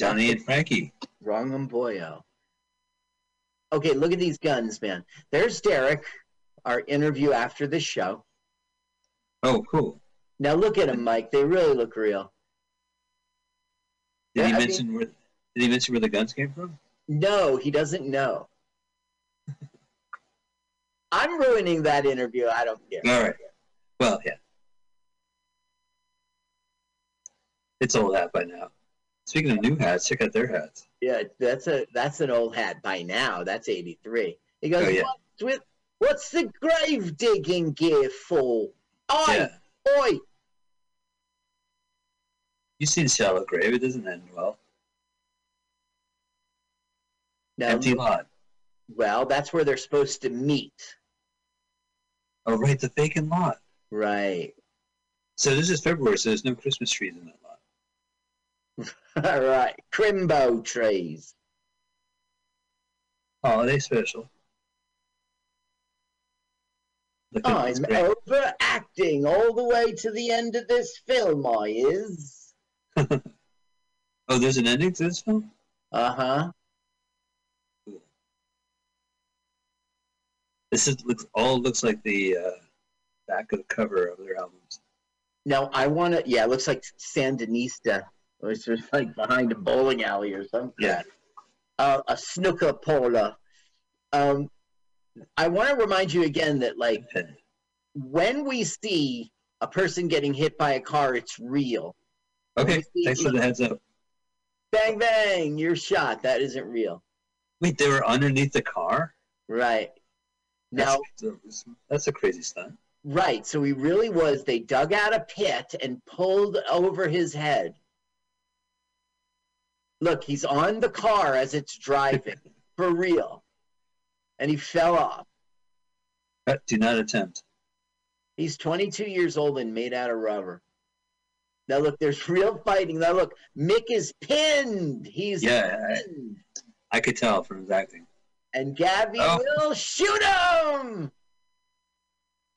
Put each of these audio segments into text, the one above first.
Johnny and Frankie. Wrong 'Em Boyo. Okay, look at these guns, man. There's Derek, our interview after the show. Oh, cool. Now look at them, Mike. They really look real. Did he I mention where? Did he mention where the guns came from? No, he doesn't know. I'm ruining that interview. I don't care. All right. Well, yeah. It's all that by now. Speaking of new hats, check out their hats. Yeah, that's a that's an old hat by now. That's 83. He goes, Oh, yeah. what's, with, what's the grave digging gear for? Oi, Yeah. oi. You've seen Shallow Grave. It doesn't end well. Empty lot. well, that's where they're supposed to meet. Oh, right, the vacant lot. Right. So this is February, so there's no Christmas trees in that lot. All right. Crimbo trees. Holiday special. Look at I'm overacting all the way to the end of this film, I is. Oh, there's an ending to this film? Uh huh. This is looks all looks like the uh, back of the cover of their albums. Now I want to. Yeah, it looks like Sandinista, which is like behind a bowling alley or something. Yeah. Uh, a snooker polar. Um, I want to remind you again that like when we see a person getting hit by a car, it's real. Okay, thanks for the heads up. Bang bang, you're shot. That isn't real. Wait, they were underneath the car? Right. Now, That's, that's a crazy stunt. right. So he really was. They dug out a pit and pulled over his head. Look, he's on the car as it's driving for real, and he fell off. Uh, Do not attempt. He's 22 years old and made out of rubber. Now look, there's real fighting. Now look, Mick is pinned. He's Yeah, I- pinned. I could tell from his acting. And Gabby Oh. will shoot him.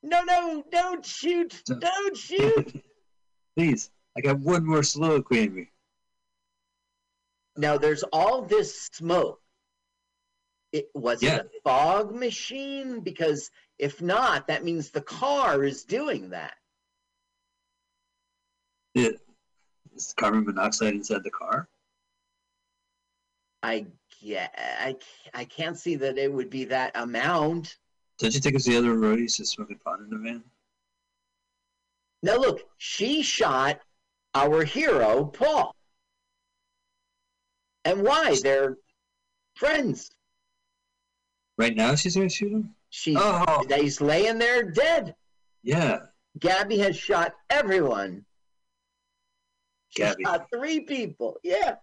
No, no, don't shoot. Don't- Don't shoot. Please, I got one more soliloquy in me. Now there's all this smoke. It was Yeah. it a fog machine? Because if not, that means the car is doing that. Yeah. Is carbon monoxide inside the car? I yeah, I, I can't see that it would be that amount. Don't you think it's the other roadies just smoking pot in the van? Now look, she shot our hero, Paul. And why? They're friends. Right now she's gonna shoot him? She's Oh. he's laying there dead. Yeah. Gabby has shot everyone. She Gabby. shot three people. Yeah.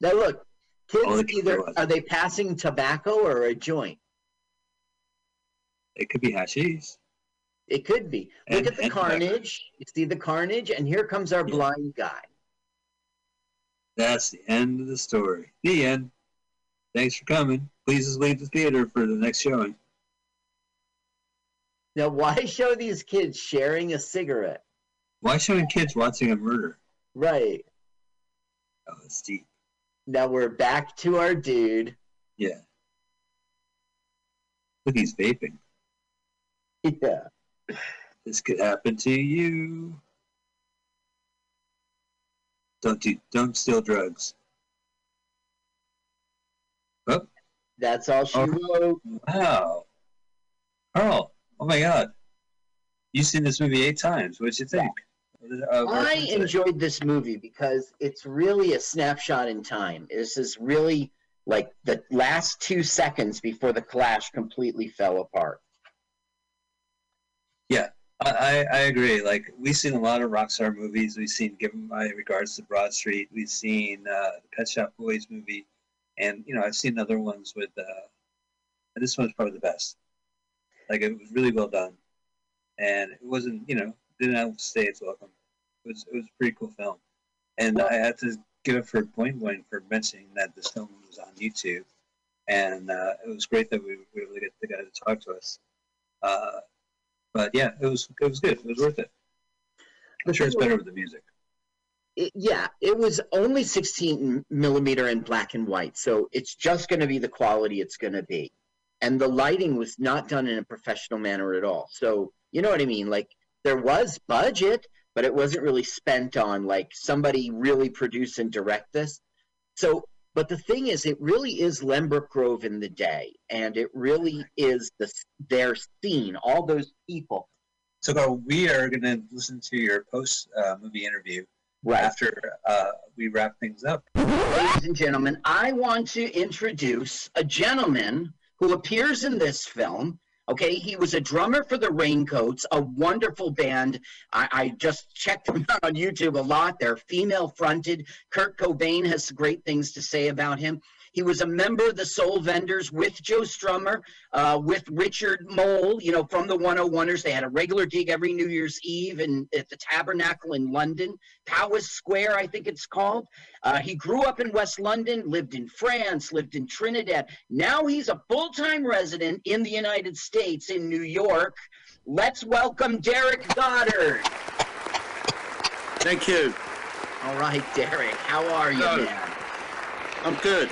Now look, kids either are- they passing tobacco or a joint? It could be hashish. It could be. Look And- at the and tobacco. carnage. You see the carnage, and here comes our Yeah. blind guy. That's the end of the story. The end. Thanks for coming. Please just leave the theater for the next showing. Now, why show these kids sharing a cigarette? Why showing kids watching a murder? Right. Oh, it's deep. Now we're back to our dude. Yeah. Look, he's vaping. Yeah. This could happen to you. Don't do, don't steal drugs. Oh, That's all she Oh. wrote. wow. Carl, oh my god. You've seen this movie eight times. What'd you think? Uh, I reference it. enjoyed this movie because it's really a snapshot in time. This is really like the last two seconds before the clash completely fell apart. I, I I agree. Like we've seen a lot of Rockstar movies. We've seen Given My Regards to Broad Street. We've seen uh, the Pet Shop Boys movie, and you know I've seen other ones with. Uh, this one's probably the best. Like it was really well done, and it wasn't you know didn't outstay its welcome. It was it was a pretty cool film, and I have to give it for Point Blank for mentioning that this film was on YouTube, and uh, it was great that we were able to get the guy to talk to us. Uh, but yeah, it was it was good. It was worth it. I'm sure it's better with the music. it, yeah, it was only 16 millimeter in black and white, so it's just going to be the quality it's going to be. And the lighting was not done in a professional manner at all. So you know what I mean? Like there was budget, but it wasn't really spent on like somebody really produce and direct this. So, but the thing is, it really is Ladbroke Grove in the day, and it really is the their scene. All those people. So, Carl, we are going to listen to your post uh, movie interview Right. after uh, we wrap things up. Ladies and gentlemen, I want to introduce a gentleman who appears in this film. Okay, he was a drummer for the Raincoats, a wonderful band. I, I just checked them out on YouTube a lot. They're female fronted. Kurt Cobain has great things to say about him. He was a member of the Soul Vendors with Joe Strummer, uh, with Richard Mole, you know, from the 101ers. They had a regular gig every New Year's Eve in, at the Tabernacle in London, Powis Square, I think it's called. Uh, he grew up in West London, lived in France, lived in Trinidad. Now he's a full time resident in the United States in New York. Let's welcome Derek Goddard. Thank you. All right, Derek, how are you, Hello. man? I'm good.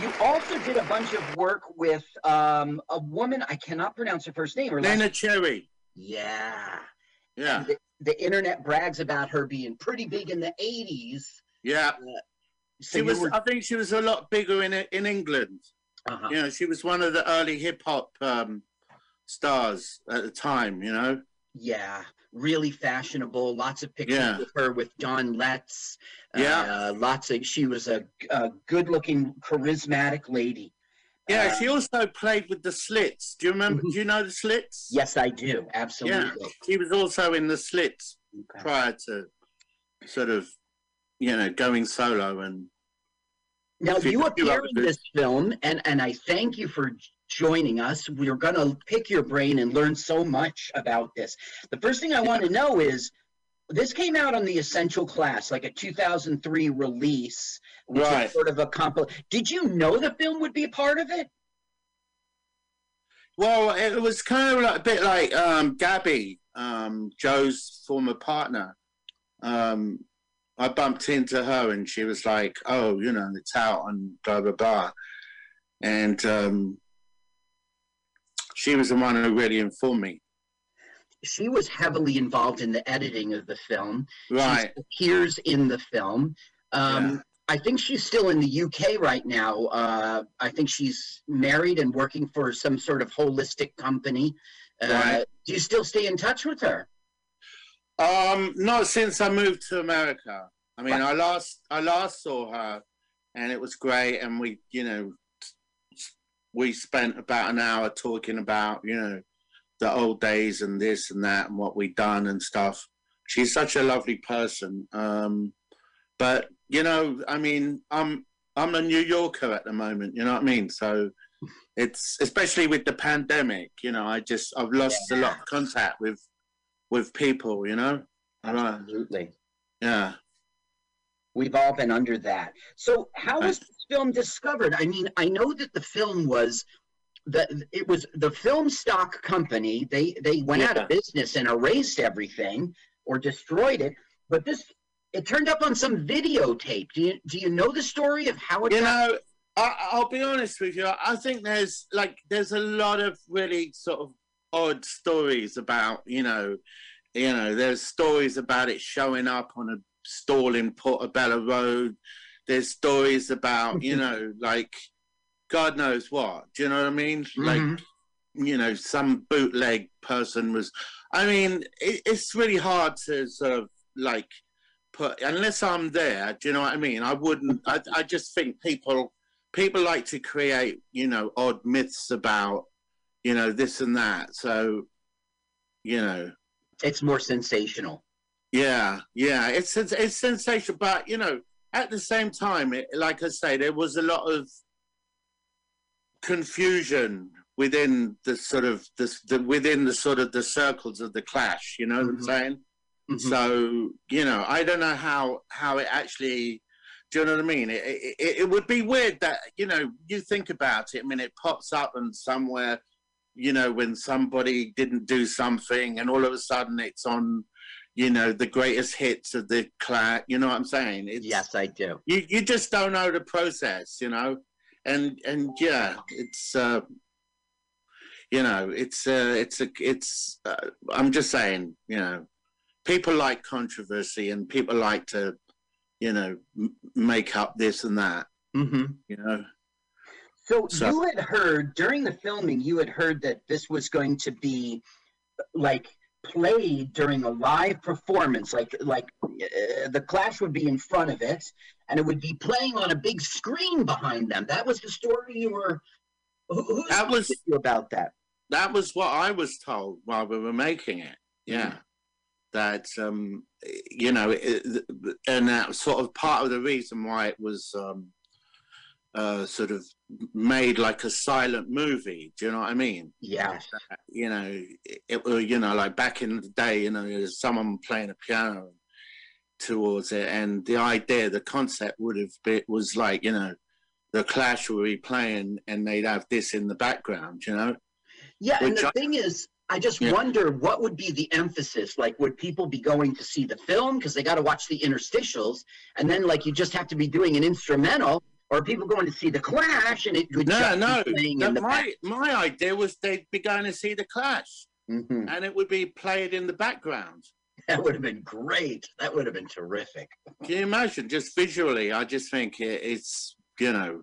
You also did a bunch of work with um, a woman, I cannot pronounce her first name. Her last Cherry. Yeah. Yeah, The, the internet brags about her being pretty big in the 80s. yeah. So She was. were- I think she was a lot bigger in in England. uh-huh. You know, she was one of the early hip hop um, stars at the time. You know. Yeah, really fashionable. Lots of pictures Yeah. with her with Don Letts. Yeah. Uh, lots of. She was a, a good-looking, charismatic lady. Yeah. Uh, she also played with the Slits. Do you remember? Mhm. Do you know the Slits? Yes, I do. Absolutely. Yeah, She was also in the Slits Okay. prior to sort of, you know, going solo and. Now you appear in this film, and and I thank you for joining us. We're going to pick your brain and learn so much about this. The first thing I want to know is. This came out on the Essential Clash, like a 2003 release, which Right. is sort of a compil. Did you know the film would be a part of it? Well, it was kind of like, a bit like um, Gabby, um, Joe's former partner. Um, I bumped into her and she was like, "Oh, you know, it's out and blah blah blah," and um, she was the one who really informed me. She was heavily involved in the editing of the film. Right? She appears in the film. Um, Yeah. I think she's still in the UK right now. Uh, I think she's married and working for some sort of holistic company. Uh, Right. Do you still stay in touch with her? Um, not since I moved to America. I mean, Right. I last I last saw her, and it was great. And we, you know, we spent about an hour talking about, you know, the old days and this and that and what we'd done and stuff. She's such a lovely person. Um, but you know, I mean, I'm I'm a New Yorker at the moment. You know what I mean? So it's especially with the pandemic. You know, I just I've lost a lot of contact with with people. You know. Absolutely. Yeah. We've all been under that. So, how was this film discovered? I mean, I know that the film was that it was the film stock company. They they went out of business and erased everything or destroyed it. But this it turned up on some videotape. Do you do you know the story of how it? You know, I, I'll be honest with you. I think there's like there's a lot of really sort of odd stories about you know, you know, there's stories about it showing up on a stall in Portobello Road. There's stories about you know, like God knows what. Do you know what I mean? Like Mhm. you know, some bootleg person was. I mean, it, it's really hard to sort of like put unless I'm there. Do you know what I mean? I wouldn't. I, I just think people people like to create, you know, odd myths about, you know, this and that. So, you know, it's more sensational. yeah, yeah, it's it's, it's sensational, but you know, at the same time, it, like I say, there was a lot of confusion within the sort of the, the within the sort of the circles of the clash. You know what Mhm. I'm saying? Mhm. So you know, I don't know how how it actually. Do you know what I mean? It, it, it it would be weird that you know you think about it. I mean, it pops up and somewhere, you know, when somebody didn't do something, and all of a sudden it's on, you know, the greatest hits of the Clash. You know what I'm saying? It's, yes, I do. You you just don't know the process, you know, and and yeah, it's. uh you know, it's uh, it's a it's. Uh, I'm just saying, you know, people like controversy and people like to, you know, m- make up this and that. hmm You know, So, So- you had heard during the filming, you had heard that this was going to be like played during a live performance, like like uh, the Clash would be in front of it, and it would be playing on a big screen behind them. That was the story you were. Who, That was- you about that? that was what I was told while we were making it. Yeah, that um, you know, it, and that was sort of part of the reason why it was um, uh, sort of made like a silent movie. Do you know what I mean? Yeah. you know, it was, you know, like back in the day, you know, there's someone playing a piano towards it, and the idea, the concept would have been was like, you know, the Clash would be playing, and they'd have this in the background, you know. Yeah, and the I- thing is, I just Yeah. wonder what would be the emphasis. Like, would people be going to see the film because they got to watch the interstitials, and then like you just have to be doing an instrumental, or people going to see the Clash and it would No, just no, no, my my idea was they'd be going to see the Clash, hmm and it would be played in the background. That would have been great. That would have been terrific. Can you imagine? Just visually, I just think it, it's you know,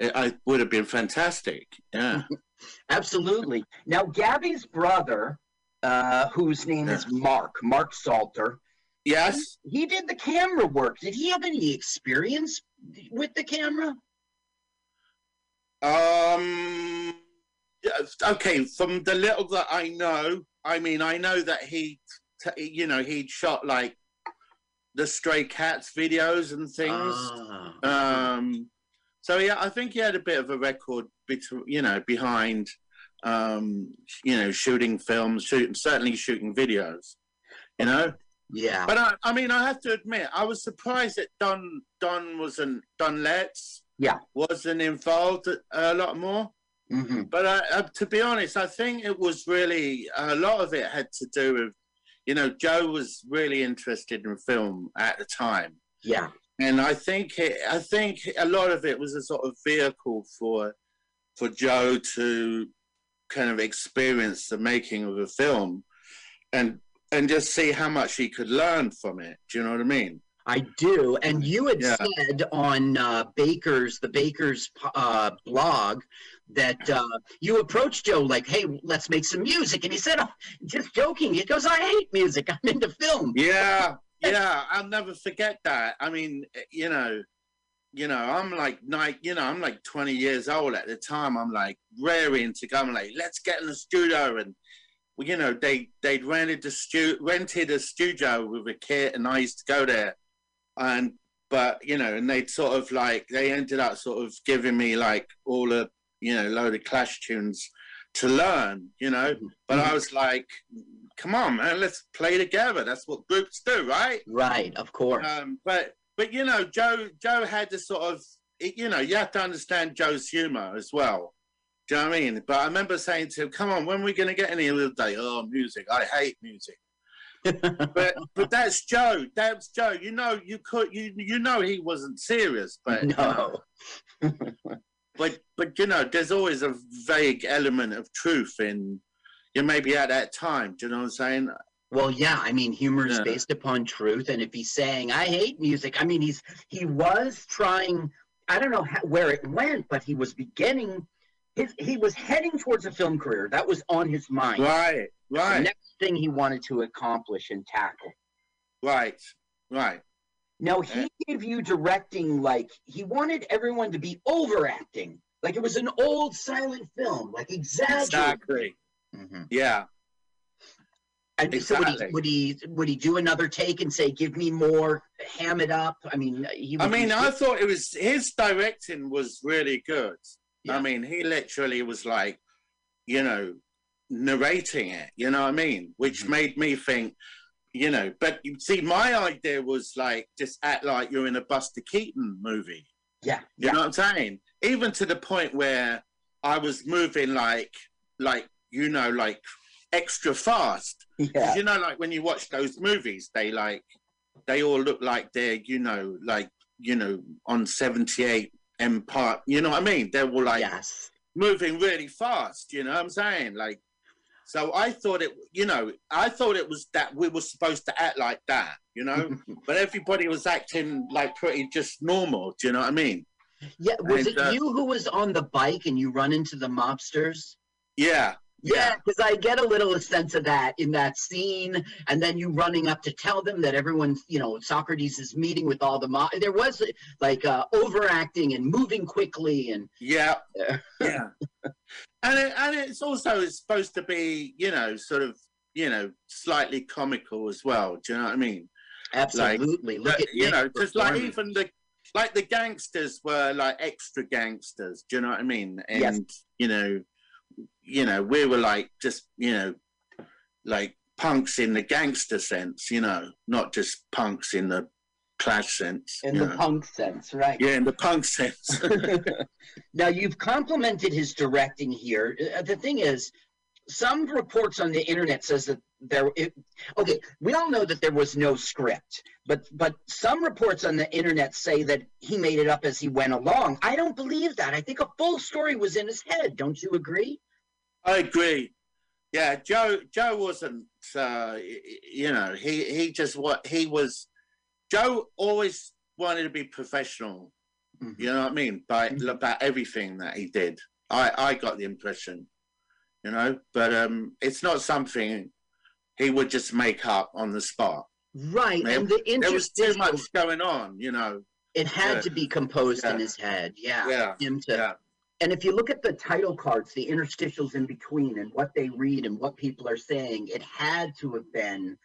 it, it would have been fantastic. Yeah. Absolutely. Now, Gabby's brother, uh, whose name is Mark, Mark Salter, yes. he did the camera work. Did he have any experience with the camera? Um. yes, Okay, from the little that I know, I mean, I know that he, t- you know, he'd shot like the Stray Cats videos and things. Ah. Um. So yeah, I think he had a bit of a record between, you know, behind, um, you know, shooting films, shooting certainly shooting videos, you know. Yeah. But I, I mean, I have to admit, I was surprised that Don Don wasn't Don Letts. Yeah. Wasn't involved a lot more. hmm But uh, uh, to be honest, I think it was really a lot of it had to do with, you know, Joe was really interested in film at the time, Yeah. and I think it, I think a lot of it was a sort of vehicle for for Joe to kind of experience the making of a film, and and just see how much he could learn from it. Do you know what I mean? I do. And you had Yeah. said on uh, Baker's, the Baker's uh, blog, that uh, you approached Joe like, hey, let's make some music. And he said, oh, just joking. He goes, I hate music. I'm into film. Yeah, yeah, I'll never forget that. I mean, you know, you know, I'm like nine, you know, I'm like 20 years old at the time. I'm like raring to go. I'm like, let's get in the studio, and you know, they they'd rented the stu rented a studio with a kit, and I used to go there, and but you know, and they'd sort of like they ended up sort of giving me like all a you know load of Clash tunes to learn, you know, but I was like, come on, man, let's play together. That's what groups do, right? Right, of course. Um, but but you know, Joe Joe had the sort of you know you have to understand Joe's humor as well. Do you know what I mean? But I remember saying to him, "Come on, when are we going to get any other day? Oh, music! I hate music." But but that's Joe. That's Joe. You know, you could you you know he wasn't serious, but no. but but you know, there's always a vague element of truth in you maybe at that time. Do you know what I'm saying? Well, yeah, I mean, humor is Yeah. based upon truth, and if he's saying "I hate music," I mean, he's he was trying. I don't know how, where it went, but he was beginning. His, he was heading towards a film career. That was on his mind. Right, right. The next thing he wanted to accomplish and tackle. right, right. Now he gave you directing like he wanted everyone to be overacting, like it was an old silent film, like exaggerated. Exactly. Mhm. Yeah. And so would he, Exactly. would he would he do another take and say, "Give me more, ham it up"? I mean, he. I mean, I thought it was his directing was really good. Yeah. I mean, he literally was like, you know, narrating it, you know what I mean? Which mm-hmm. made me think, you know, but you see, my idea was like, just act like you're in a Buster Keaton movie. Yeah. You yeah. know what I'm saying? Even to the point where I was moving like, like, you know, like extra fast. Yeah. You know, like when you watch those movies, they like, they all look like they're, you know, like, you know, on 78 and part. You know what I mean? They were like yes. moving really fast. You know what I'm saying? Like, so I thought it. You know, I thought it was that we were supposed to act like that. You know, but everybody was acting like pretty just normal. Do you know what I mean? Yeah. Was and, it uh, you who was on the bike and you run into the mobsters? Yeah. Yeah, because I get a little sense of that in that scene, and then you running up to tell them that everyone's, you know, Socrates is meeting with all the mob. There was like uh, overacting and moving quickly, and Yeah. Yeah. yeah. And it, and it's also it's supposed to be you know sort of you know slightly comical as well. Do you know what I mean? absolutely look But, at you know, Nick's just like even the like the gangsters were like extra gangsters. Do you know what I mean? And Yes. you know, you know, we were like just you know, like punks in the gangster sense. You know, not just punks in the clash sense. in the know. punk sense, right? yeah, in the punk sense. now you've complimented his directing here. Uh, The thing is, some reports on the internet says that there. It, okay, we all know that there was no script, but but some reports on the internet say that he made it up as he went along. I don't believe that. I think a full story was in his head. Don't you agree? I agree. Yeah, Joe. Joe wasn't. Uh, you know, he he just what he was. Joe always wanted to be professional. Mhm. You know what I mean? By Mhm. about everything that he did. I I got the impression. You know, but um, it's not something he would just make up on the spot. Right, Man, and the There was too much going on. You know. it had Yeah. to be composed in his head. Yeah, Yeah. him to Yeah. And if you look at the title cards, the interstitials in between and what they read and what people are saying, it had to have been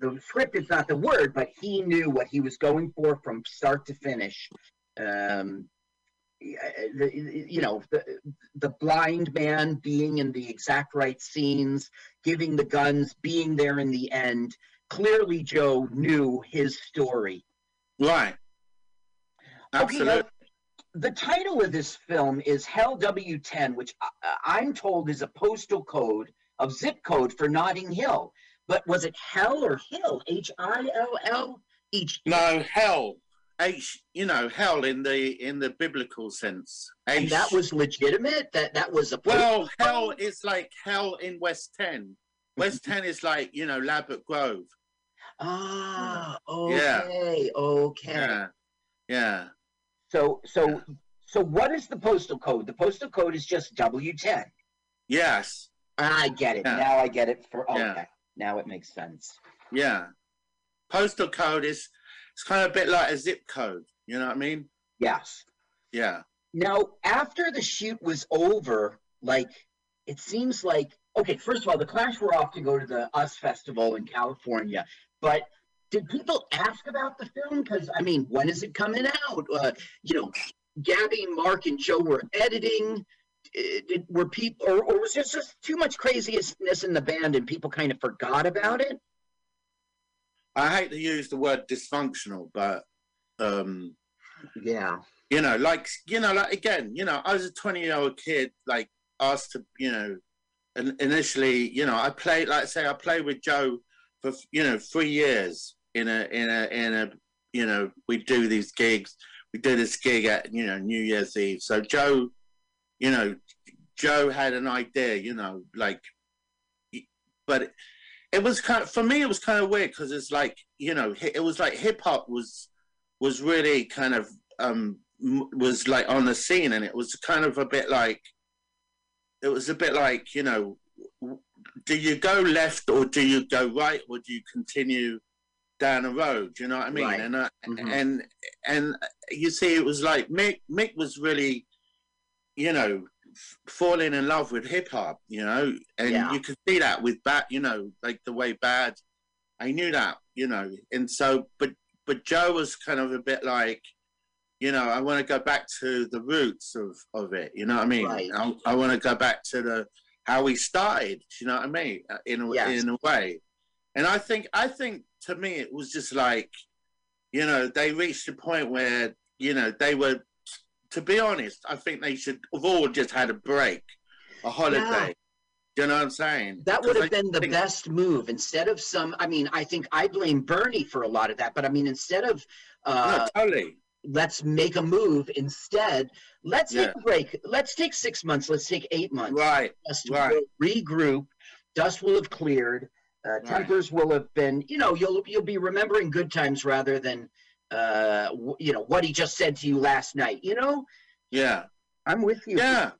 the script is not the word, but he knew what he was going for from start to finish. Um, the, you know, the, the blind man being in the exact right scenes, giving the guns, being there in the end. Clearly, Joe knew his story. Right. Absolutely. Okay, the title of this film is Hell W10, which I'm told is a postal code of zip code for Notting Hill. But was it Hell or Hill? H I L L? No, hell. H, you know, hell in the in the biblical sense. And that was legitimate. That that was a well, hell is like hell in West Ten. West Ten is like you know Ladbroke Grove. Ah, Yeah. okay, okay. Yeah, yeah. So so so what is the postal code? The postal code is just W10. Yes, I get it. Yeah. Now I get it for okay. Yeah. Now it makes sense. yeah. Postal code is it's kind of a bit like a zip code. You know what I mean? Yes. Yeah. Now, after the shoot was over, like it seems like okay. First of all, the Clash were off to go to the US Festival in California, but did people ask about the film? Because I mean, when is it coming out? Uh, you know, Gabby, Mark, and Joe were editing. Uh, Did, were people, or, or was there just too much craziness in the band and people kind of forgot about it? I hate to use the word dysfunctional, but um, Yeah. you know, like you know, like again, you know, I was a twenty-year-old kid, like asked to, you know, and initially, you know, I played, like I say, I played with Joe for you know three years in a in a in a, you know, we do these gigs, we do this gig at you know New Year's Eve. So Joe, you know, Joe had an idea, you know, like, but it was kind of for me, it was kind of weird because it's like you know, it was like hip hop was was really kind of um was like on the scene and it was kind of a bit like it was a bit like you know do you go left or do you go right or do you continue down the road you know what i mean Right. and I, Mhm. and and you see it was like mick mick was really you know f- falling in love with hip hop you know and Yeah. you could see that with bad you know like the way bad i knew that you know and so but but joe was kind of a bit like you know i want to go back to the roots of of it you know what i mean Right. i, I want to go back to the how we started you know what i mean Uh, in a, Yes. in a way and i think i think to me it was just like you know they reached a point where you know they were to be honest i think they should have all just had a break a holiday You know what I'm saying? That would have I been the best move instead of some. I mean, I think I blame Bernie for a lot of that, but I mean, instead of uh, no, totally. let's make a move, instead, let's take a break. Let's take six months. Let's take eight months. Right. Just right. regroup. Dust will have cleared. Uh, Right. tempers will have been. You know, you'll you'll be remembering good times rather than uh, w- you know what he just said to you last night. You know, Yeah. I'm with you. Yeah.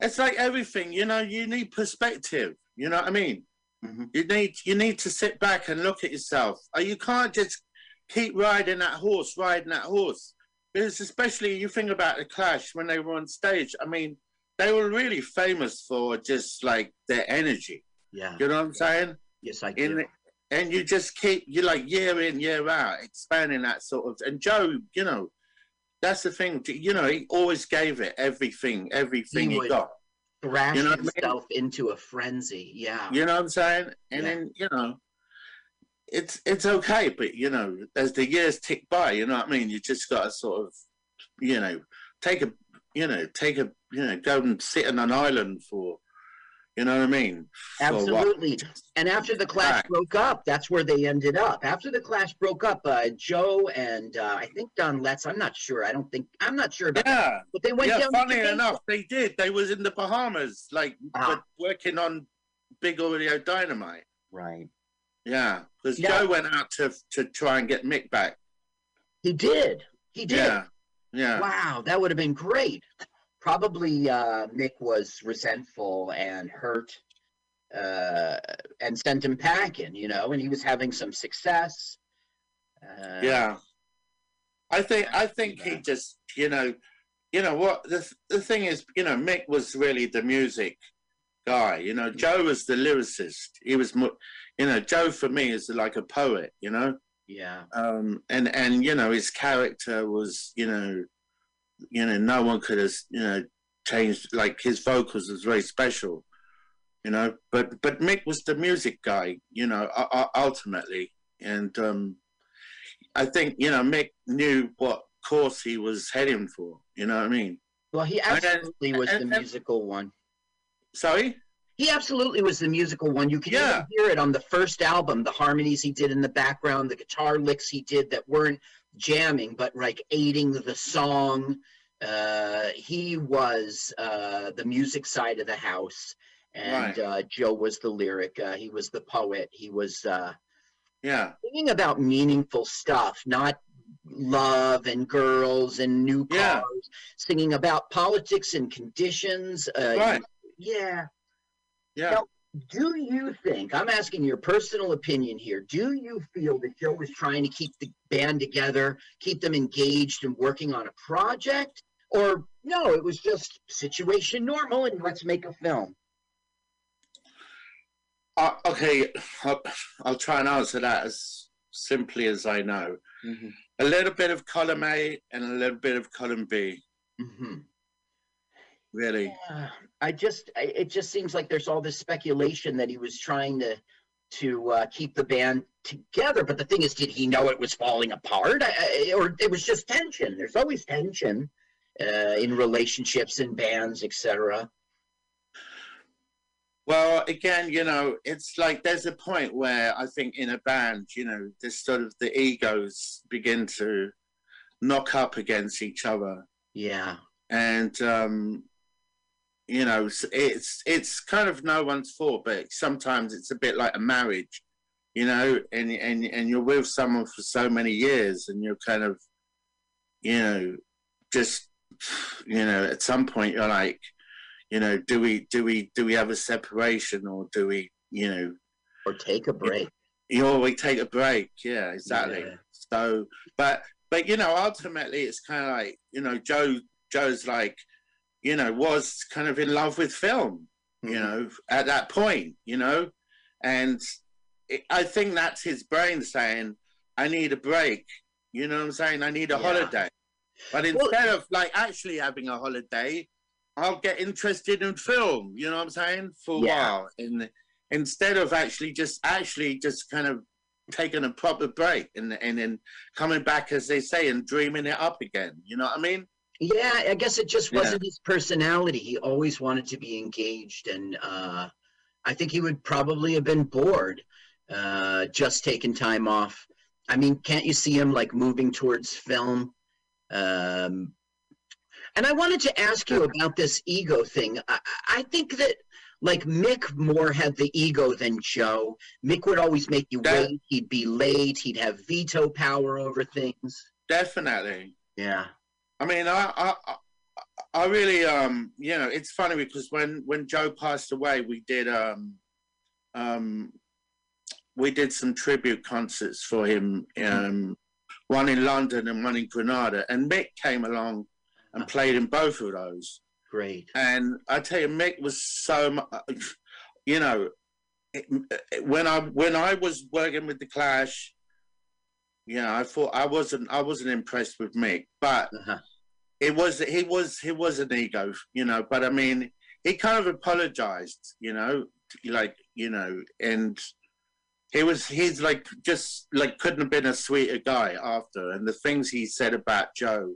It's like everything, you know, you need perspective. You know what I mean? Mhm. You need you need to sit back and look at yourself. Uh, You can't just keep riding that horse, riding that horse. Because especially you think about the Clash when they were on stage. I mean, they were really famous for just like their energy. Yeah. You know what I'm saying? Yes, I do. the, and you just keep you like year in year out expanding that sort of. And Joe, you know, that's the thing. You know, he always gave it everything, everything He he, got. Thrash you know what I mean? himself into a frenzy. Yeah. You know what I'm saying? And Yeah. then you know, it's it's okay, but you know, as the years tick by, you know what I mean. You just got to sort of, you know, take a, you know, take a, you know, go and sit on an island for, you know what I mean? For what? Absolutely. And after the Clash Right. broke up, that's where they ended up. After the Clash broke up, uh, Joe and uh, I think Don Letts, I'm not sure. I don't think, I'm not sure about Yeah, But they went yeah. down Funny enough, they did. They was in the Bahamas, like, Ah. but working on Big Audio Dynamite. Right. Yeah, because Yeah. Joe went out to to try and get Mick back. He did. He did. Yeah, yeah, Wow, that would have been great. Probably uh, Mick was resentful and hurt uh, and sent him packing, you know, and he was having some success. Uh, yeah. I think I think he just you know, you know what the the thing is, you know, Mick was really the music guy. You know, Joe was the lyricist. He was, you know, Joe for me is like a poet. You know, Yeah. um, and and you know his character was you know, you know no one could have you know changed like his vocals was very special. You know, but but Mick was the music guy. You know, ultimately, and um, I think you know Mick knew what course he was heading for. You know what I mean? Well, he And absolutely was the and- and- musical one. Sorry. He absolutely was the musical one. You can Yeah. hear it on the first album, the harmonies he did in the background, the guitar licks he did that weren't jamming, but like aiding the song. Uh, he was uh, the music side of the house, and Right. uh, Joe was the lyric. Uh, he was the poet. He was uh, Yeah. singing about meaningful stuff, not love and girls and new cars. Yeah. Singing about politics and conditions. Uh, Right. Yeah. Yeah. Now, do you think, I'm asking your personal opinion here, do you feel that Joe was trying to keep the band together, keep them engaged and working on a project? Or no, it was just situation normal and let's make a film? Uh, okay, I'll, I'll try and answer that as simply as I know. A little bit of column A and a little bit of column B, hmm really. Yeah, I just, I, it just seems like there's all this speculation that he was trying to to uh, keep the band together. But the thing is, did he know it was falling apart, I, I- or it was just tension? There's always tension uh, in relationships and bands, etc. Well, again, you know, it's like there's a point where I think in a band, you know, this sort of the egos begin to knock up against each other. Yeah, and um, you know it's it's kind of no one's fault, but sometimes it's a bit like a marriage, you know, and and and you're with someone for so many years, and you're kind of, you know, just you know, at some point you're like, you know, do we do we do we have a separation or do we, you know, or take a break. you know, we take a break? Yeah, exactly. Yeah. So, but but you know, ultimately, it's kind of like you know, Joe Joe's like, you know, was kind of in love with film, you Mhm. know, at that point, you know, and it, I think that's his brain saying, "I need a break." You know what I'm saying? I need a Yeah. holiday. But Well- instead of like actually having a holiday, I'll get interested in film. You know what I'm saying? For a Yeah. while, and instead of actually just actually just kind of taking a proper break and and then coming back, as they say, and dreaming it up again. You know what I mean? Yeah, I guess it just wasn't his personality. He always wanted to be engaged and uh, I think he would probably have been bored, uh, just taking time off. I mean, can't you see him like moving towards film? Um, and I wanted to ask you about this ego thing. I, I think that like Mick more had the ego than Joe. Mick would always make you That- wait. He'd be late. He'd have veto power over things. Definitely. Yeah. I mean, I, I, I- really, um, you know, it's funny because when when Joe passed away, we did, um, um, we did some tribute concerts for him, um, one in London and one in Granada, and Mick came along and played in both of those. Great. And I tell you, Mick was so, mu- you know, it, it- when I when I was working with the Clash, yeah, I thought I wasn't I wasn't impressed with Mick, but Uh-huh. It was he was he was an ego, you know. But I mean, he kind of apologized, you know, like you know, and he was he's like just like couldn't have been a sweeter guy after, and the things he said about Joe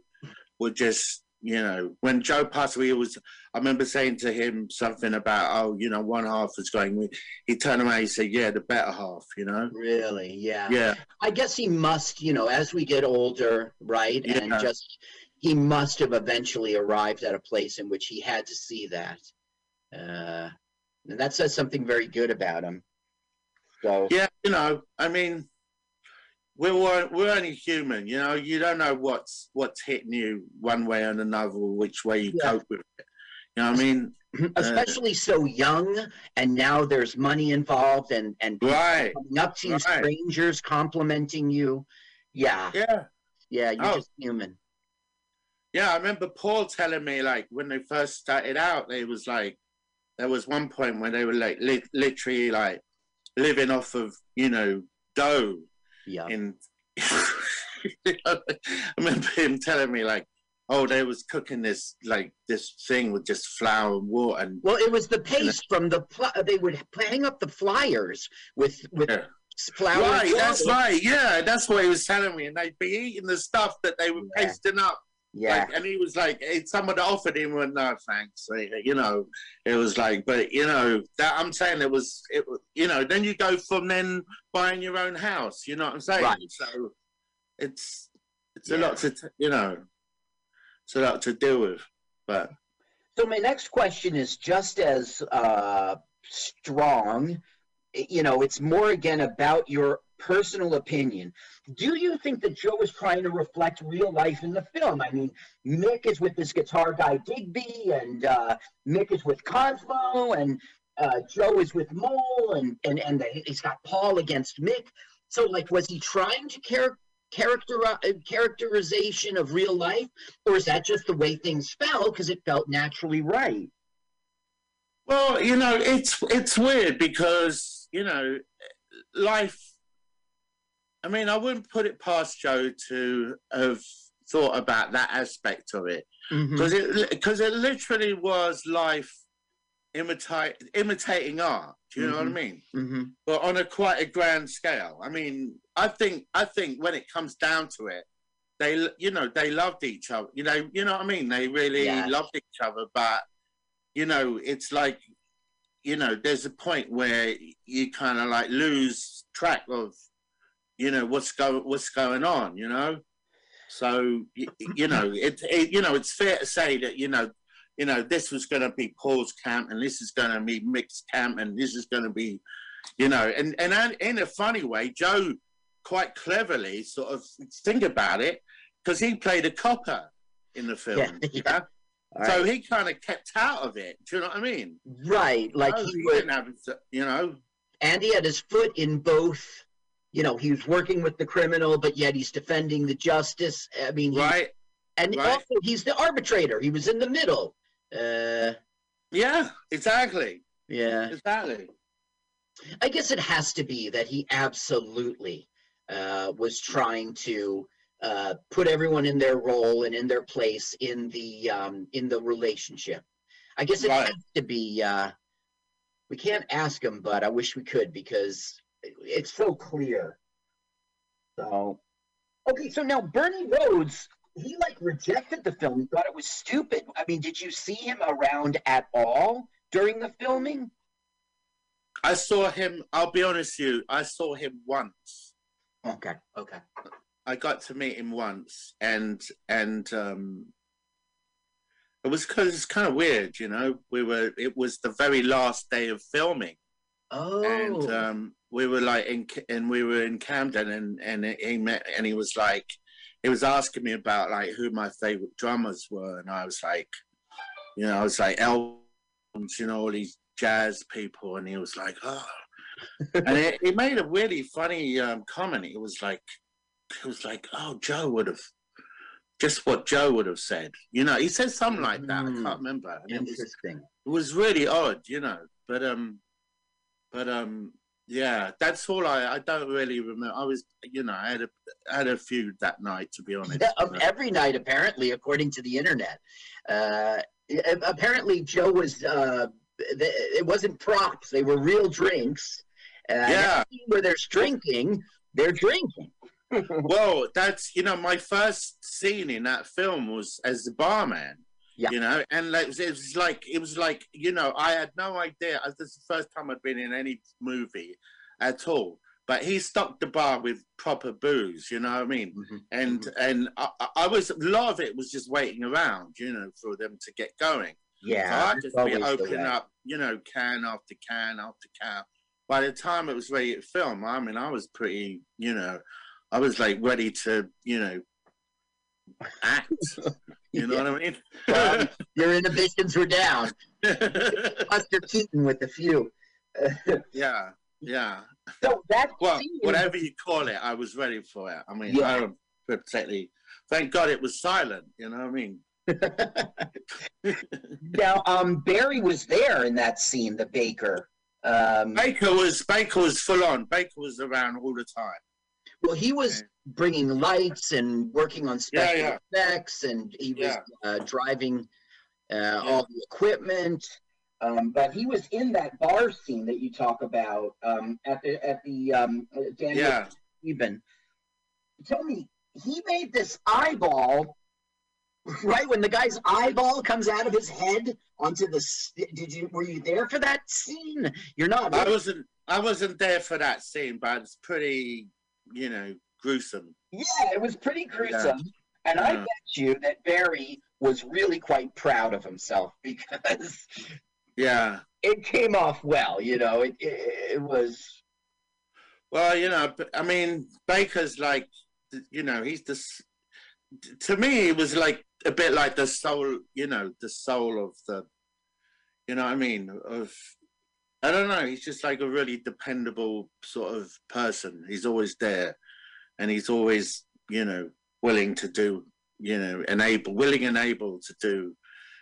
were just you know when Joe passed away, it was I remember saying to him something about oh you know one half was going. He turned around, he said yeah the better half, you know. Really? Yeah. Yeah, I guess he must, you know, as we get older, right? And just he must have eventually arrived at a place in which he had to see that. Uh, and that says something very good about him. So yeah, you know, I mean, we're we're only human, you know. You don't know what's what's hitting you one way or another, which way you Yeah. cope with it. You know what I mean? especially so young, and now there's money involved, and and people Right. coming up to you, Right. strangers complimenting you. Yeah, Yeah, yeah, you're Oh. just human. Yeah. I remember Paul telling me like when they first started out, they was like, there was one point where they were like li- literally like living off of you know dough Yeah, in I remember him telling me like, oh, they was cooking this like this thing with just flour and water and well, it was the paste from the pl- they would hang up the flyers with with Yeah. flour. and right, that's right, yeah, that's what he was telling me, and they'd be eating the stuff that they were Yeah. pasting up. Yeah, Like, and he was like, someone offered him, and no, thanks. You know, it was like, but you know, that I'm saying it was, it, you know, then you go from then buying your own house. You know what I'm saying? Right. So it's it's a lot to, you know, it's a lot to deal with. But So my next question is just as uh, strong. You know, it's more again about your personal opinion. Do you think that Joe was trying to reflect real life in the film? I mean, Mick is with this guitar guy Digby, and uh, Mick is with Cosmo, and uh, Joe is with Mole, and and and the, he's got Paul against Mick. So, like, was he trying to char- character uh, characterization of real life, or is that just the way things fell because it felt naturally right? well, you know, it's it's weird because you know, life. I mean, I wouldn't put it past Joe to have thought about that aspect of it. Mm-hmm. because it because it literally was life imitate imitating art. Do you know what I Mhm. mean? Mm-hmm. But on a quite a grand scale. I mean, I think I think when it comes down to it, they you know they loved each other. You know, you know what I mean? They really Yes. loved each other, but you know, it's like you know, there's a point where you kind of like lose track of you know what's going what's going on. You know. So you, you know it, it. You know it's fair to say that you know, you know this was going to be Paul's camp, and this is going to be Mick's camp, and this is going to be, you know, and and in a funny way, Joe quite cleverly sort of think about it because he played a copper in the film. Yeah, yeah. know? So he kind of kept out of it. Do you know what I mean? right, like he he would, didn't have, you know. and he had his foot in both. You know, he was working with the criminal, but yet he's defending the justice. I mean, Right? and right. also he's the arbitrator. He was in the middle. Uh, Yeah, exactly, yeah. exactly. I guess it has to be that he absolutely uh, was trying to uh, put everyone in their role and in their place in the um, in the relationship. I guess it Right. has to be. Uh, we can't ask him, but I wish we could because it's so clear. So, okay, so now Bernie Rhodes, he like rejected the film. He thought it was stupid. I mean, did you see him around at all during the filming? I saw him. I'll be honest with you. I saw him once. Okay. Okay. I got to meet him once, and and um, it was because it's kind of weird, you know. We were. It was the very last day of filming, Oh. and um, we were like in and we were in Camden, and and he met and he was like, he was asking me about like who my favorite drummers were, and I was like, you know, I was like Elms, you know, all these jazz people, and he was like, oh, and it, he made a really funny um, comment. It was like, it was like, oh, Joe would have. Just what Joe would have said, you know. He said something like that. I Mm. can't remember. And it was Interesting. it was really odd, you know. But um, but um, yeah, that's all I. I don't really remember. I was, you know, I had a I had a few that night, to be honest. Yeah, um, every night, apparently, according to the internet. Uh, apparently, Joe was. Uh, it wasn't props; they were real drinks. Uh, Yeah. Where there's drinking, they're drinking. well, that's you know, my first scene in that film was as the barman. Yeah. You know, and like, it was like it was like you know, I had no idea. This is the first time I'd been in any movie at all. But he stocked the bar with proper booze. You know what I mean? and Mhm. and I, I- I was a lot of it was just waiting around, you know, for them to get going. Yeah, so I'd just be opening up, you know, can after can after can. By the time it was ready to film, I mean, I was pretty, you know, I was like ready to, you know, act. You know what I mean? Um, your inhibitions were down. Buster Keaton with a few. yeah, yeah. so that Well, scene- whatever you call it, I was ready for it. I mean, Yeah. I don't particularly. Thank God it was silent. You know what I mean? now, um, Barry was there in that scene, the baker. Um, Baker was Baker was full on. Baker was around all the time. Well, he was bringing lights and working on special Yeah, effects, and he was Yeah. uh, driving uh, all the equipment. Um, but he was in that bar scene that you talk about um, at the at the um, Daniel Yeah, Stephen. Tell me, he made this eyeball right when the guy's eyeball comes out of his head onto the. Did you were you there for that scene? You're not. I wasn't. I wasn't there for that scene, but it's pretty, you know, gruesome. Yeah, it was pretty gruesome. And I bet you that Barry was really quite proud of himself because Yeah. it came off well. You know, it it, it was. Well, you know, I mean, Baker's like, you know, he's the. To me, it was like a bit like the soul, you know, the soul of the. You know what I mean? Of, I don't know. He's just like a really dependable sort of person. He's always there, and he's always, you know, willing to do, you know, and able, willing and able to do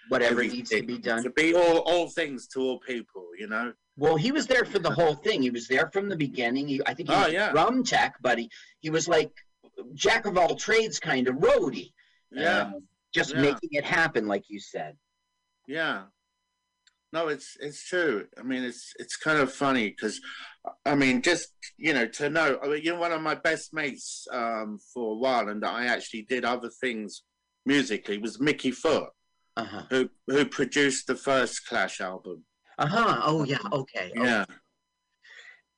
Whatever needs to be done. to be all all things to all people. You know. Well, he was there for the whole thing. He was there from the beginning. He, I think he Oh, was yeah. a drum tech, but he, he was like jack of all trades kind of roadie. Yeah. Um, just Yeah. making it happen, like you said. Yeah. No, it's it's true. I mean, it's it's kind of funny because, I mean, just you know, to know, I mean, you're one of my best mates um, for a while, and I actually did other things musically. Was Mickey Foote Uh huh. who who produced the first Clash album? Uh huh. Oh yeah. Okay. okay. Yeah.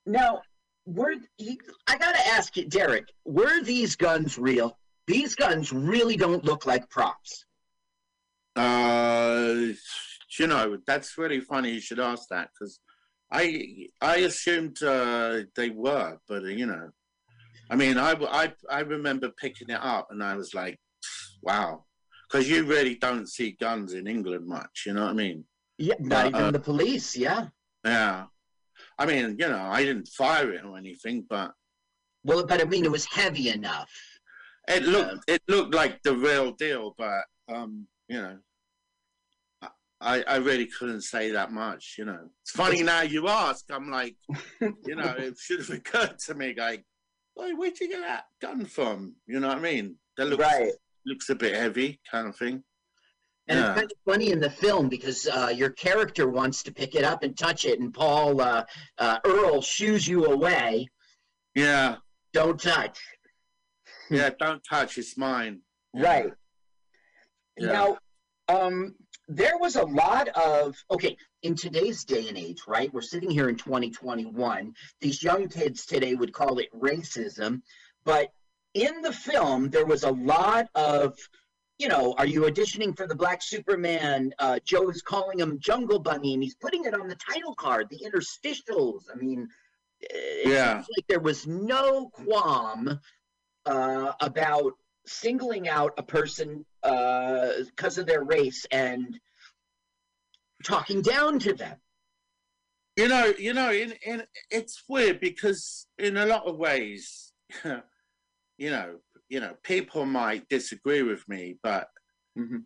Now, were he, I got to ask you, Derek? Were these guns real? These guns really don't look like props. Uh, you know, that's really funny. You should ask that because I I assumed uh, they were, but you know, I mean, I, I I remember picking it up and I was like, wow, because you really don't see guns in England much. You know what I mean? Yeah. Not Uh, even uh, the police. Yeah. Yeah. I mean, you know, I didn't fire it or anything, but Well, but I mean, it was heavy enough. it looked it looked like the real deal. But um, you know, I I really couldn't say that much. You know, it's funny now you ask. I'm like, you know, it should have occurred to me, like, "Wait, where'd you get that gun from? You know what I mean? That looks Right. looks a bit heavy, kind of thing. And Yeah. it's kind of funny in the film because uh, your character wants to pick it up and touch it, and Paul uh, uh, Earl shoos you away. Yeah, Don't touch. yeah. Don't touch. It's mine. Right. Yeah. Now, um, there was a lot of okay in today's day and age right we're sitting here in 2021 these young kids today would call it racism but in the film there was a lot of you know are you auditioning for the black superman uh, joe is calling him jungle bunny and he's putting it on the title card the interstitials i mean Yeah. like there was no qualm uh, about singling out a person because of their race and talking down to them. You know, you know, in, in it's weird because in a lot of ways, you know, you know, people might disagree with me, but Mhm.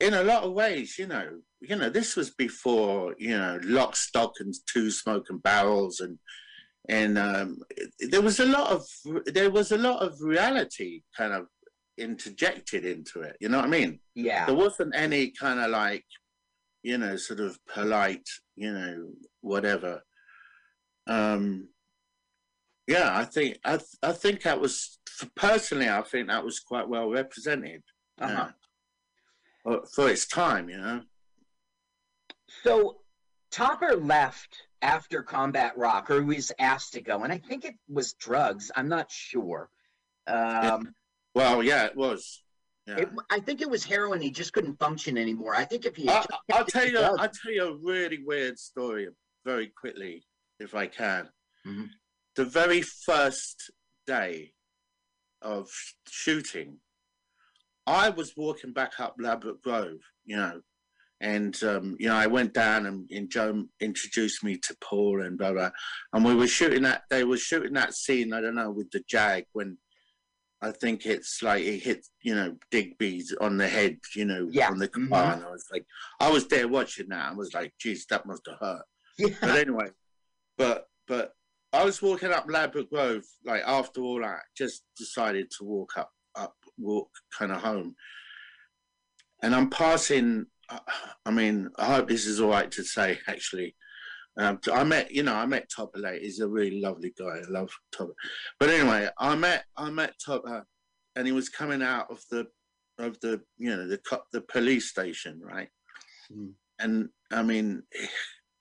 in a lot of ways, you know, you know, this was before, you know, lock, stock, and two smoking barrels, and and um, there was a lot of there was a lot of reality kind of interjected into it. You know what I mean? Yeah. there wasn't any kind of like you know sort of polite you know whatever um yeah i think i th- i think that was personally i think that was quite well represented Uh-huh. uh, for- for its time you know So Topper left after Combat Rock, or he was asked to go, and I think it was drugs. I'm not sure. Um, well yeah it was yeah it, I think it was heroin. He just couldn't function anymore. I think if he, I, just i'll tell you i'll tell you a really weird story very quickly if i can Mhm. the very first day of shooting i was walking back up ladbroke grove you know and um, you know i went down and, and joe introduced me to paul and blah blah and we were shooting that they were shooting that scene i don't know with the jag when I think it's like it hit, you know, Digby's on the head, you know, Yeah. on the car. Mhm. And I was like, I was there watching that. I was like, geez, that must have hurt. yeah. But anyway, but but I was walking up Ladbroke Grove, like after all that, just decided to walk up, up, walk kind of home. And I'm passing. I mean, I hope this is all right to say. Actually, um, I met, you know, I met Topper late. He's a really lovely guy. I love Topper. But anyway, I met, I met Topper, and he was coming out of the, of the, you know, the the police station, right? Mm. And I mean,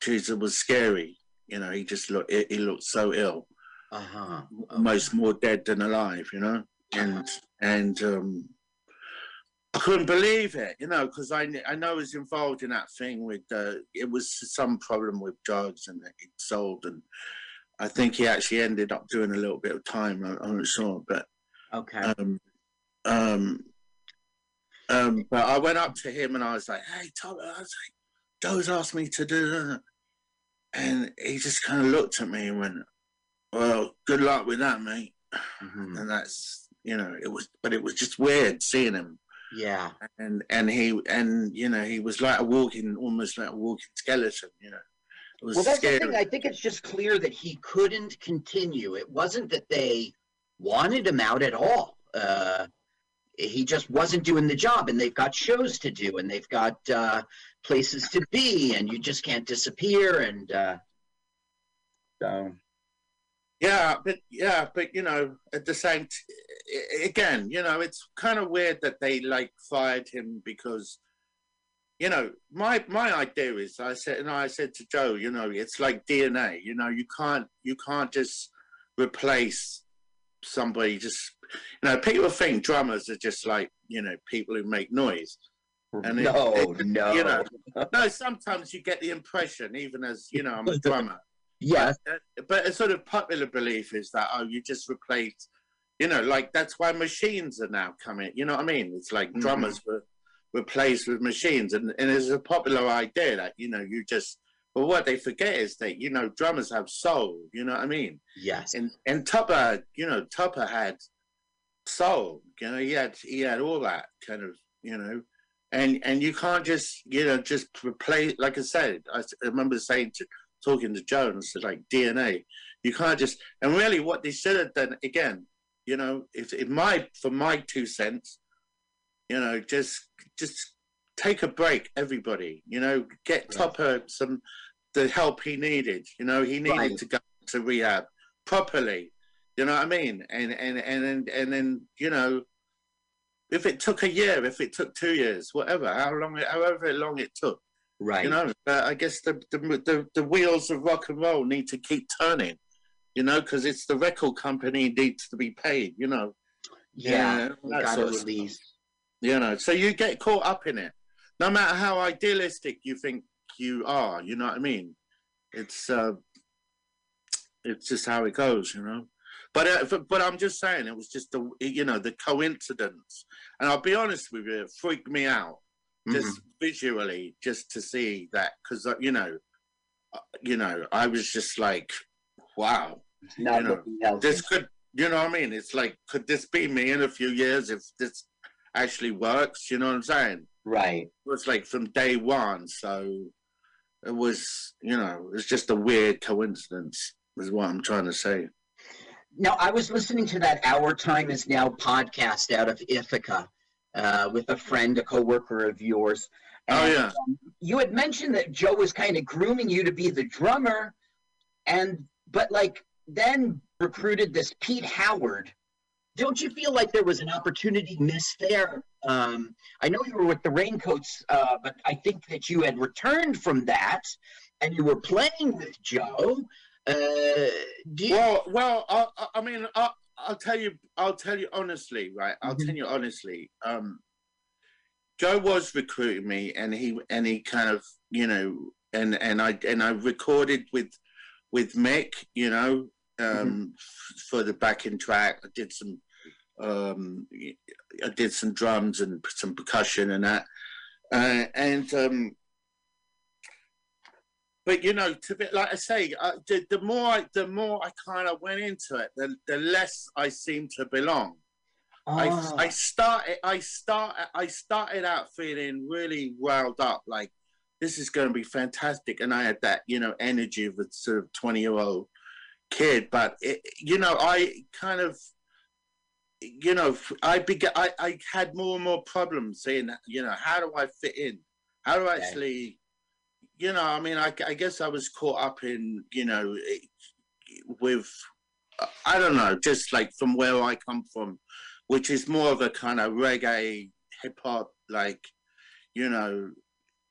geez, it was scary. You know, he just looked, he he looked so ill, Uh-huh. almost more dead than alive. You know, and and um, couldn't believe it. You know, because I I know he was involved in that thing with uh, it was some problem with drugs and it sold, and I think he actually ended up doing a little bit of time. I- I'm not sure, but Okay. um, um, um, but I went up to him and I was like, "Hey, Tom," I was like, "Joe's asked me to do," that." and he just kind of looked at me and went, "Well, good luck with that, mate." Mhm. And that's you know, it was, but it was just weird seeing him, Yeah. and and he and you know, he was like a walking, almost like a walking skeleton, you know. It was Well, that's scary. the thing. I think it's just clear that he couldn't continue. It wasn't that they wanted him out at all. Uh, he just wasn't doing the job, and they've got shows to do, and they've got uh, places to be, and you just can't disappear. And uh, so, Yeah, but yeah, but you know, at the same, t- again, you know, it's kind of weird that they like fired him because, you know, my my idea is, I said, and I said to Joe, you know, it's like DNA. You know, you can't you can't just replace somebody. Just you know, people think drummers are just like you know people who make noise. And it- no, it- no, you know, No, sometimes you get the impression, even as you know, I'm a drummer. Yes, But, but a sort of popular belief is that oh, you just replace, you know, like that's why machines are now coming. You know what I mean? It's like Mhm. drummers were replaced with machines, and and it's a popular idea that you know you just. But what they forget is that you know drummers have soul. You know what I mean? yes, And and Topper, you know, Topper had soul. You know, he had he had all that kind of you know. And and you can't just you know just replace like I said i remember saying to talking to Jones like DNA you can't just and really what they should have done again you know if in my for my two cents you know just just take a break everybody you know get Right. Topper some the help he needed you know he needed Right. to go to rehab properly you know what I mean and and and and, and then you know if it took a year, if it took two years, whatever, how long, however long it took, Right. you know. But I guess the the, the the wheels of rock and roll need to keep turning, you know, because it's the record company needs to be paid, you know. yeah. we gotta sort of release. You know, so you get caught up in it, no matter how idealistic you think you are. You know what I mean? It's uh, it's just how it goes, you know. But uh, but, but I'm just saying, it was just the you know the coincidence, and I'll be honest with you, it freaked me out just Mhm. visually, just to see that because you know, uh, you know, I was just like, wow, Not you know, this could you know what I mean? It's like, could this be me in a few years if this actually works? You know what I'm saying? Right. It was like from day one, so it was, you know, it's just a weird coincidence, is what I'm trying to say. Now, I was listening to that Our Time Is Now podcast out of Ithaca uh, with a friend, a coworker of yours. Oh, yeah. um, you had mentioned that Joe was kind of grooming you to be the drummer, and but like then recruited this Pete Howard. Don't you feel like there was an opportunity missed there? Um, I know you were with the Raincoats, uh, but I think that you had returned from that, and you were playing with Joe. Uh, do you, Well, well, I, I- I mean, I, I'll tell you, I'll tell you honestly, right? I'll Mhm. tell you honestly. Um, Joe was recruiting me, and he and he kind of, you know, and and I and I recorded with with Mick, you know, um, f- for the backing track. I did some, um, I did some drums and some percussion and that, uh, and um, but you know, to be like I say, uh, the, the more I, the more I kind of went into it, the, the less I seemed to belong. I, Ah. I started I started I started out feeling really riled up, like this is going to be fantastic, and I had that you know energy of a sort of twenty year old kid, but it, you know I kind of you know I began I, I had more and more problems saying you know how do I fit in, how do I actually you know I mean I, I guess I was caught up in you know it- with I don't know just like from where I come from which is more of a kind of reggae hip hop, like, you know,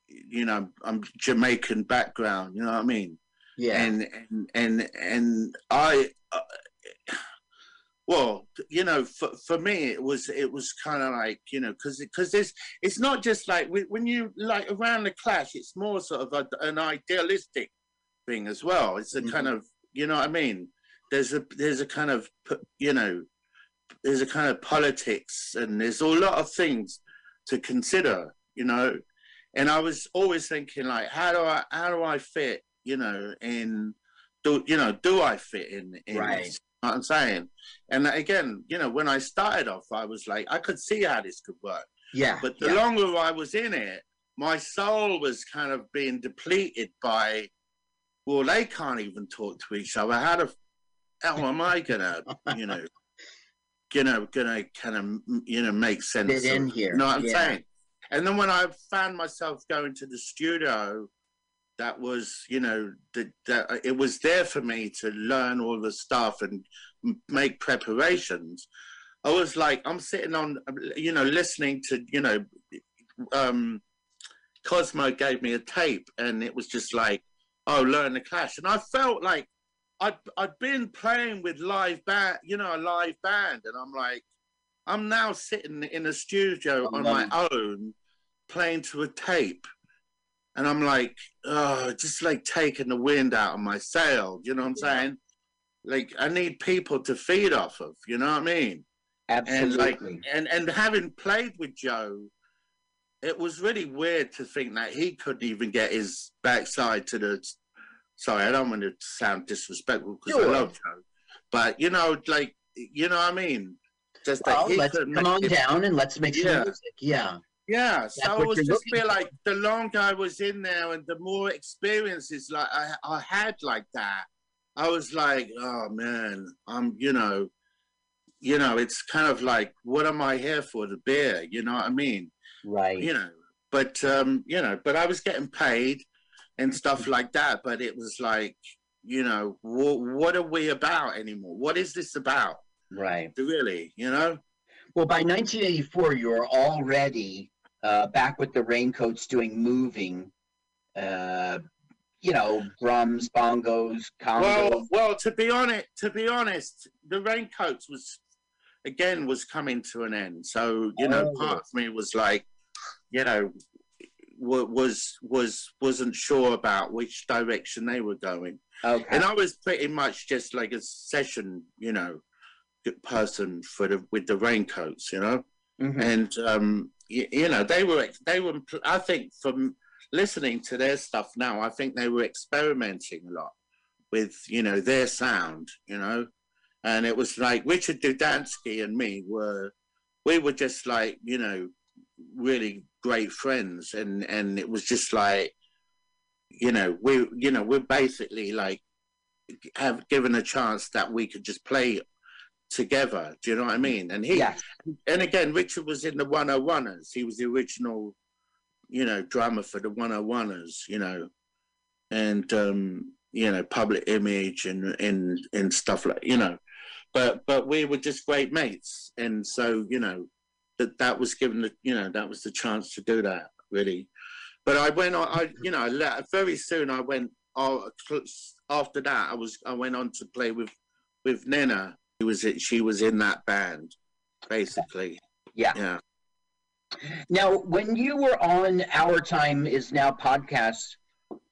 you know, I'm Jamaican background, you know what I mean? yeah. And and and and I, uh, well, you know, for for me, it was it was kind of like you know, because because there's it's not just like when you like around the clash, it's more sort of a, an idealistic thing as well. It's a kind mm-hmm. of you know what I mean. There's a there's a kind of you know there's a kind of politics and there's a lot of things to consider, you know. And I was always thinking like, how do I how do I fit, you know, in do you know, do I fit in in Right. This? You know what I'm saying? And again, you know, when I started off, I was like, I could see how this could work. yeah. But the yeah. longer I was in it, my soul was kind of being depleted by, well, they can't even talk to each other. How the hell am I gonna, you know, know, gonna kind of, you know, make sense in here, You know what I'm yeah. saying? And then when I found myself going to the studio, that was, you know, that that it was there for me to learn all the stuff and make preparations. I was like, I'm sitting on, you know, listening to, you know, um, Kosmo gave me a tape, and it was just like, oh, learn the Clash, and I felt like I'd I'd been playing with live band, you know, a live band, and I'm like, I'm now sitting in a studio on my own, playing to a tape, and I'm like, oh, just like taking the wind out of my sail. You know what I'm Yeah. saying? Like I need people to feed off of. You know what I mean? and like Absolutely. and and having played with Joe, it was really weird to think that he couldn't even get his backside to the. Sorry, I don't want to sound disrespectful because Sure. I love Joe, but you know, like you know what I mean. Just that well, he let's come on down and let's make some Yeah. music. Yeah. Yeah, so I was just feel like the longer I was in there and the more experiences like I, I had like that, I was like, oh man, I'm you know, you know, it's kind of like, what am I here for? The beer, you know what I mean? Right. You know, but um, you know, but I was getting paid and stuff like that. But it was like, you know, wh- what are we about anymore? What is this about? Right. Really, you know? Well, by 1984, you were already uh, back with the Raincoats doing moving, uh, you know, drums, bongos, congos. Well, well, to be honest, to be honest, the Raincoats was again was coming to an end. So you know, Oh. part of me was like, you know, was was wasn't sure about which direction they were going. okay. and I was pretty much just like a session, you know, person for the with the raincoats, you know, Mhm. and um, you, you know they were they were I think from listening to their stuff now, I think they were experimenting a lot with you know their sound, you know, and it was like Richard Dudanski and me were we were just like you know really great friends, and and it was just like you know we you know we're basically like have given a chance that we could just play together. Do you know what i mean? And he Yes. and again richard was in the 101ers he was the original you know drummer for the 101ers you know and um you know public image and and and stuff like you know. But but we were just great mates. And so you know that that was given the you know that was the chance to do that really. But i went on i you know very soon i went oh, after that i was i went on to play with with nina who was she was in that band basically Yeah. yeah Now, when you were on Our Time Is Now podcast,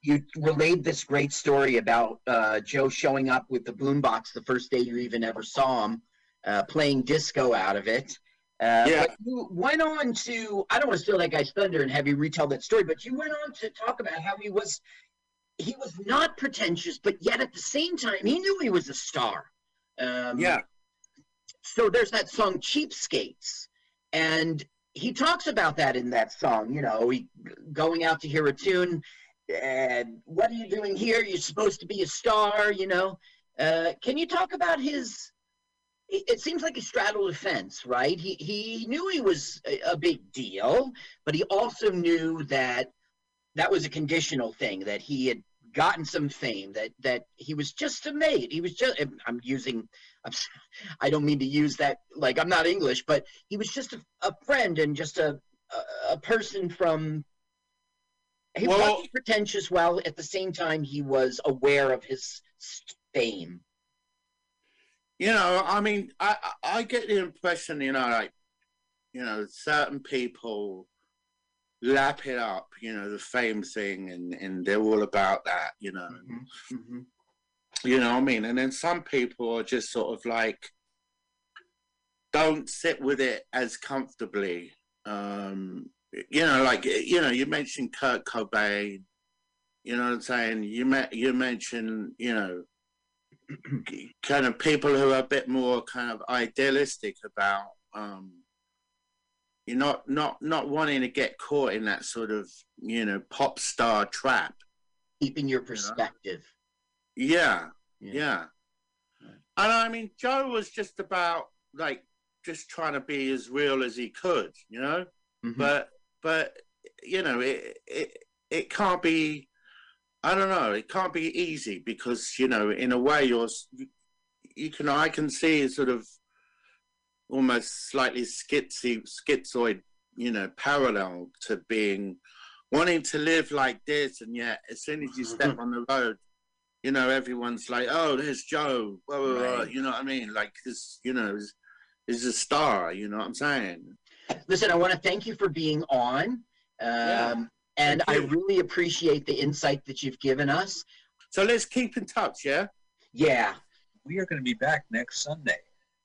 you relayed this great story about uh, Joe showing up with the boombox the first day you even ever saw him, uh, playing disco out of it. Uh, Yeah. But you went on to, I don't want to steal that guy's thunder and have you retell that story, but you went on to talk about how he was, he was not pretentious, but yet at the same time, he knew he was a star. Um, yeah. So there's that song cheapskates and he talks about that in that song you know he going out to hear a tune and what are you doing here? You're supposed to be a star you know? Uh, can you talk about his it seems like he straddled a fence right? He he knew he was a, a big deal but he also knew that that was a conditional thing that he had gotten some fame that that he was just a mate he was just i'm using I'm, I don't mean to use that like I'm not English, but he was just a, a friend and just a, a a person from. He Well- wasn't pretentious, while at the same time he was aware of his fame. you know i mean i i I get the impression you know like you know certain people lap it up you know the fame thing and and they're all about that you know. Mm-hmm. you know what i mean? And then some people are just sort of like don't sit with it as comfortably um you know like you know you mentioned kurt cobain you know what i'm saying? You met you mentioned you know kind of people who are a bit more kind of idealistic about um you're not not not wanting to get caught in that sort of you know pop star trap Keeping your perspective. yeah Yeah. yeah, Right. and i mean joe was just about like just trying to be as real as he could you know Mhm. but but you know it it it can't be i don't know it can't be easy because you know in a way you're you, you can i can see sort of almost slightly schizy schizoid you know parallel to being wanting to live like this and yet as soon as you step on the road you know everyone's like oh there's joe blah, blah, blah, Right. you know what i mean like this you know is is a star you know what i'm saying Listen, I want to thank you for being on. Um, Yeah. and I really appreciate the insight that you've given us. so let's keep in touch yeah Yeah. We are going to be back next Sunday,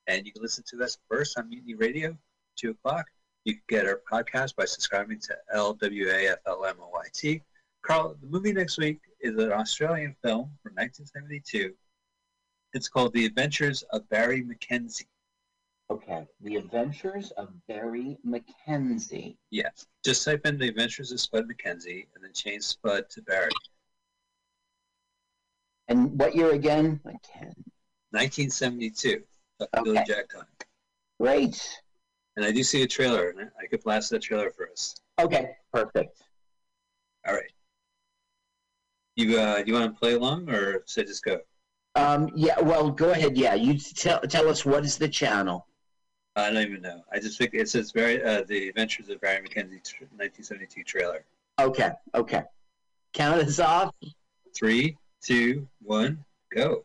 and you can listen to us first on Mutiny Radio, two o'clock. You can get our podcast by subscribing to LWAFLMOYT. Carl, the movie next week is an Australian film from 1972. It's called The Adventures of Barry McKenzie. Okay. The Adventures of Barry McKenzie. Yes. Just type in The Adventures of Spud McKenzie and then change Spud to Barry. And what year again? Again. 1972. Billy Okay. Jack time. Great. And I do see a trailer, and I could blast that trailer for us. Okay. Perfect. All right. You uh, you want to play along, or should I just go? Um, yeah, well, go ahead. Yeah, you tell, tell us what is the channel. I don't even know. I just think it says very uh, the Adventures of Barry McKenzie, tr- 1972 trailer. Okay, okay. Count us off. Three, two, one, go.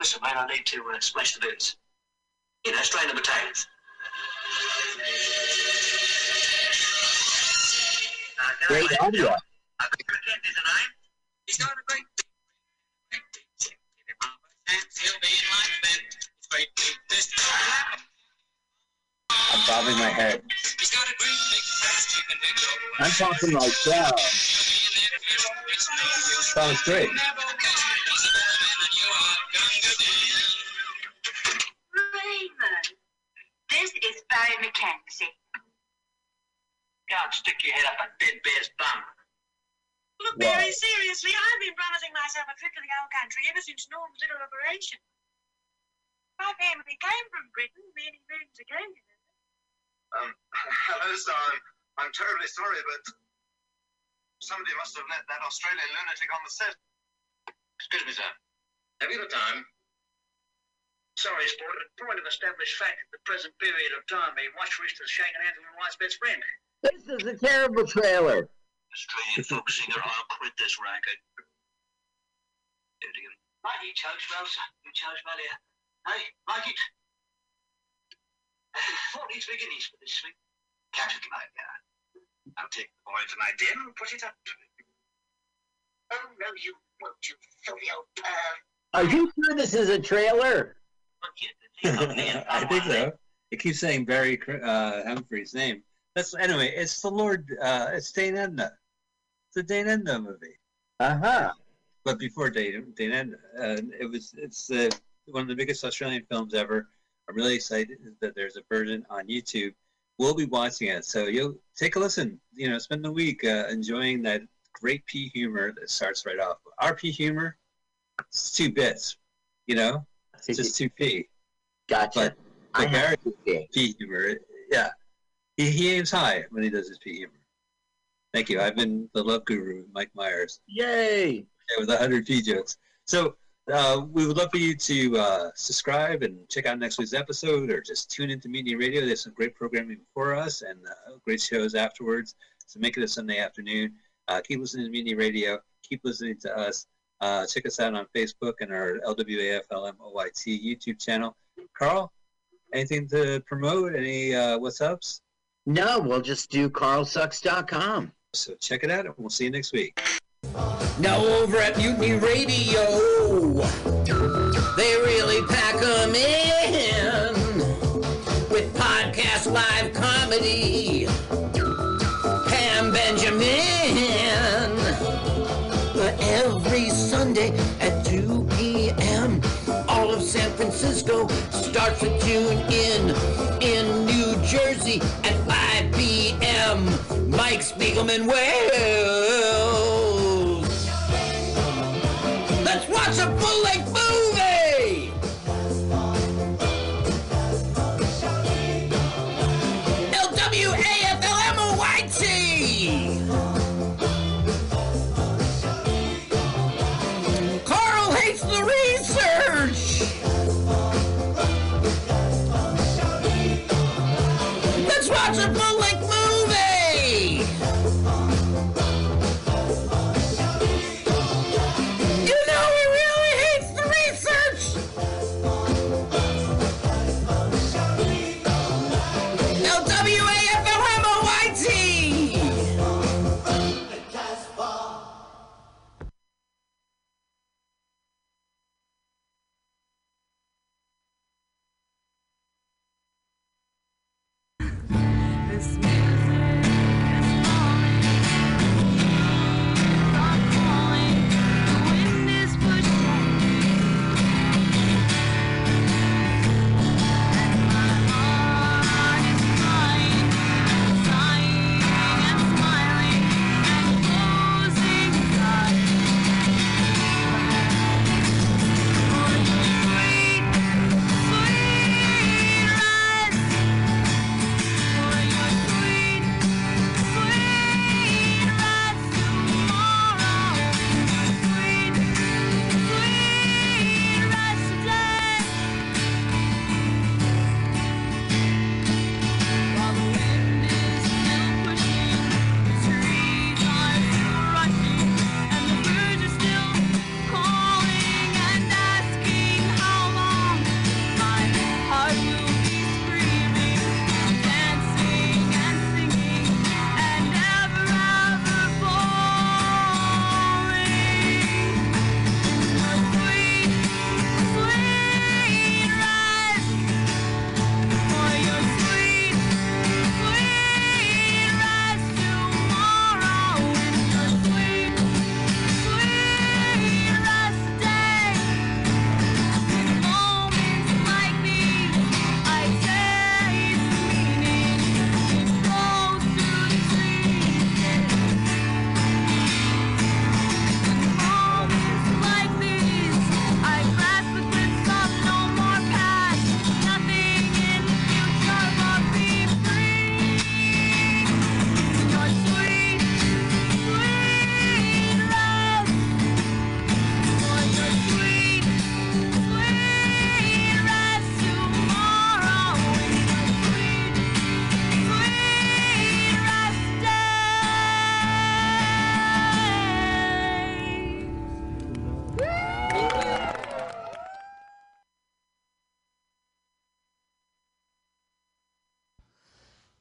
Listen, mate, I need to uh, smash the boots. You know, strain the potatoes. Uh, can I Great audio. Uh, the name. He's got a great. I'm bobbing my head. I'm talking like that. Sounds great. Is Barry Mackenzie. Can't stick your head up a dead bear's bum. Look, Wow. Barry, seriously, I've been promising myself a trip to the old country ever since Norm's little operation. My family came from Britain many moons ago. you know. Um, hello, sir. I'm, I'm terribly sorry, but somebody must have let that Australian lunatic on the set. Excuse me, sir. Have you got time? Sorry, sport, a point of established fact at the present period of time, a watchwrist has shaken hands with my wife's best friend. This is a terrible trailer. Australian folk singer, I'll quit this racket. Do it again. Right, you chose well, sir. You chose well here. Hey, like it. What needs beginnings for this week? Capital idea. I'll take the boy from my den and put it up. Oh, no, you won't, you filthy old perv. Are you sure this is a trailer? Look, you, the thing of me and I think so. It keeps saying Barry uh, Humphries' name. That's anyway. It's the Lord. Uh, it's Dame Edna. It's a Dame Edna movie. Uh huh. But before Dame, Dame Edna, uh, it was. It's uh, one of the biggest Australian films ever. I'm really excited that there's a version on YouTube. We'll be watching it, so you'll take a listen. You know, spend the week uh, enjoying that great P humor that starts right off. Our P humor, it's two bits. You know, it's just two P. Gotcha. But I Barry have to see. P humor. Yeah, he, he aims high when he does his P humor. Thank you. I've been the love guru, Mike Myers, Yay! with 100 P jokes. So uh, we would love for you to uh, subscribe and check out next week's episode, or just tune into Mutiny Radio. There's some great programming for us and uh, great shows afterwards. So make it a Sunday afternoon. Uh, keep listening to Mutiny Radio. Keep listening to us. Uh, check us out on Facebook and our LWAFLMOYT YouTube channel. Carl, anything to promote? Any uh, what's ups? No, we'll just do carlsucks.com. So check it out, and we'll see you next week. Now over at Mutiny Radio, they really pack 'em in with podcast live comedy. Francisco starts at tune in. In New Jersey at 5 p.m. Mike Spiegelman Wells. Let's watch a movie!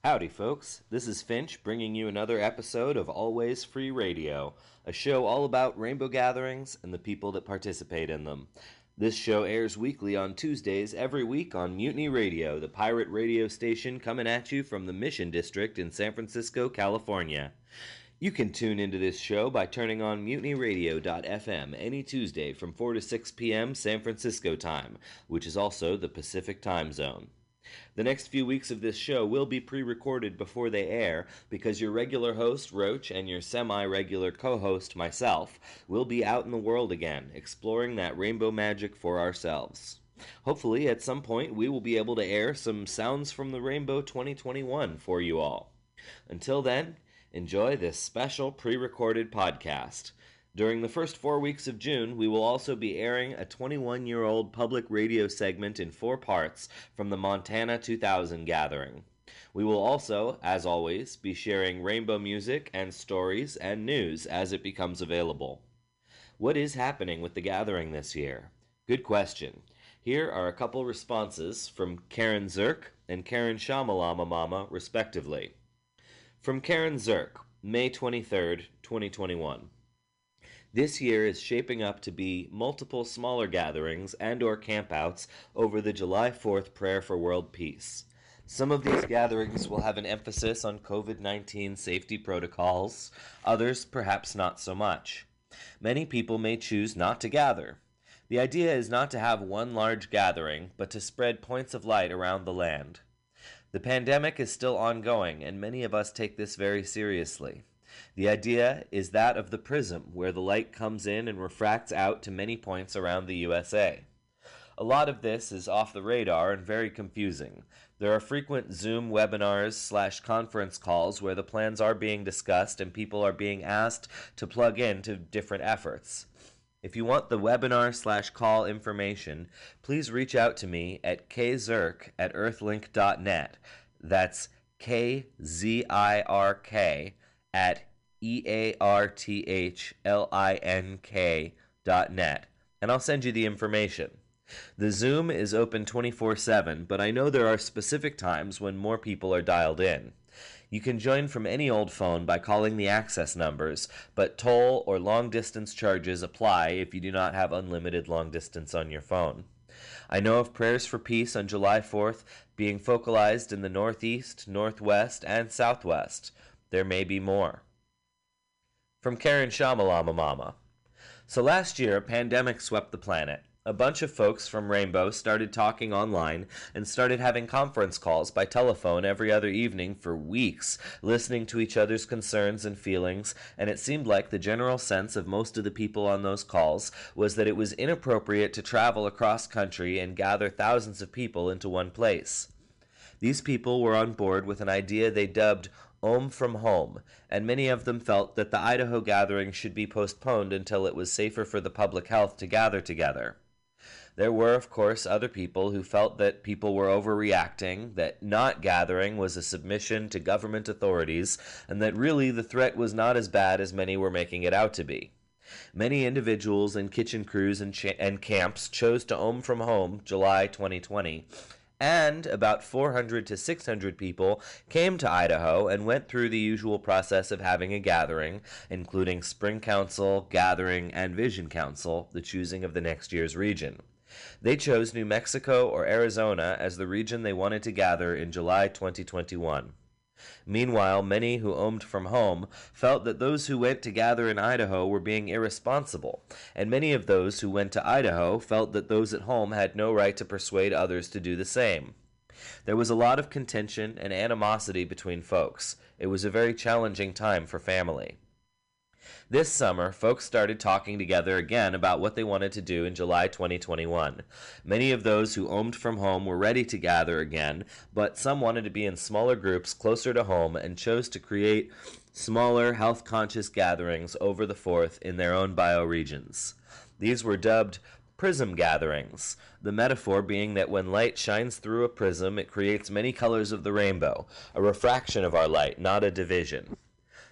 Howdy, folks. This is Finch bringing you another episode of Always Free Radio, a show all about rainbow gatherings and the people that participate in them. This show airs weekly on Tuesdays every week on Mutiny Radio, the pirate radio station coming at you from the Mission District in San Francisco, California. You can tune into this show by turning on mutinyradio.fm any Tuesday from 4 to 6 p.m. San Francisco time, which is also the Pacific time zone. The next few weeks of this show will be pre recorded before they air because your regular host, Roach, and your semi regular co host, myself, will be out in the world again, exploring that rainbow magic for ourselves. Hopefully, at some point, we will be able to air some Sounds from the Rainbow 2021 for you all. Until then, enjoy this special pre recorded podcast. During the first four weeks of June, we will also be airing a 21 year old public radio segment in four parts from the Montana 2000 gathering. We will also, as always, be sharing rainbow music and stories and news as it becomes available. What is happening with the gathering this year? Good question. Here are a couple responses from Karen Zirk and Karen Shamalama Mama, respectively. From Karen Zirk, May 23rd, 2021. This year is shaping up to be multiple smaller gatherings and or campouts over the July 4th prayer for world peace. Some of these gatherings will have an emphasis on COVID-19 safety protocols, others perhaps not so much. Many people may choose not to gather. The idea is not to have one large gathering, but to spread points of light around the land. The pandemic is still ongoing, and many of us take this very seriously. The idea is that of the prism, where the light comes in and refracts out to many points around the USA. A lot of this is off the radar and very confusing. There are frequent Zoom webinars slash conference calls where the plans are being discussed and people are being asked to plug in to different efforts. If you want the webinar slash call information, please reach out to me at kzirk at earthlink.net. That's K Z I R K at E A R T H L I N K dot net, and I'll send you the information. The Zoom is open 24 7, but I know there are specific times when more people are dialed in. You can join from any old phone by calling the access numbers, but toll or long distance charges apply if you do not have unlimited long distance on your phone. I know of prayers for peace on July 4th being focalized in the Northeast, Northwest, and Southwest. There may be more. From Karen Shamalama Mama. So last year, a pandemic swept the planet. A bunch of folks from Rainbow started talking online and started having conference calls by telephone every other evening for weeks, listening to each other's concerns and feelings, and it seemed like the general sense of most of the people on those calls was that it was inappropriate to travel across country and gather thousands of people into one place. These people were on board with an idea they dubbed Om from Home, and many of them felt that the Idaho gathering should be postponed until it was safer for the public health to gather together. There were, of course, other people who felt that people were overreacting, that not gathering was a submission to government authorities, and that really the threat was not as bad as many were making it out to be. Many individuals and kitchen crews and, and camps chose to Om from Home July 2020 and about 400 to 600 people came to Idaho and went through the usual process of having a gathering, including Spring Council, Gathering, and Vision Council, the choosing of the next year's region. They chose New Mexico or Arizona as the region they wanted to gather in July 2021. Meanwhile, many who owned from home felt that those who went to gather in Idaho were being irresponsible, and many of those who went to Idaho felt that those at home had no right to persuade others to do the same. There was a lot of contention and animosity between folks. It was a very challenging time for family. This summer, folks started talking together again about what they wanted to do in July 2021. Many of those who owned from home were ready to gather again, but some wanted to be in smaller groups closer to home and chose to create smaller, health conscious gatherings over the 4th in their own bioregions. These were dubbed prism gatherings, the metaphor being that when light shines through a prism, it creates many colors of the rainbow, a refraction of our light, not a division.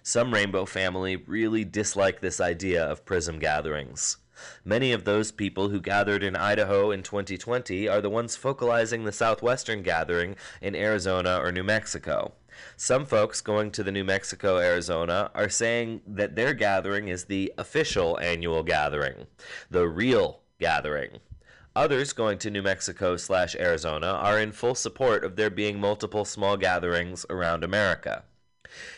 Some Rainbow family really dislike this idea of prism gatherings. Many of those people who gathered in Idaho in 2020 are the ones focalizing the Southwestern gathering in Arizona or New Mexico. Some folks going to the New Mexico, Arizona are saying that their gathering is the official annual gathering, the real gathering. Others going to New Mexico slash Arizona are in full support of there being multiple small gatherings around America.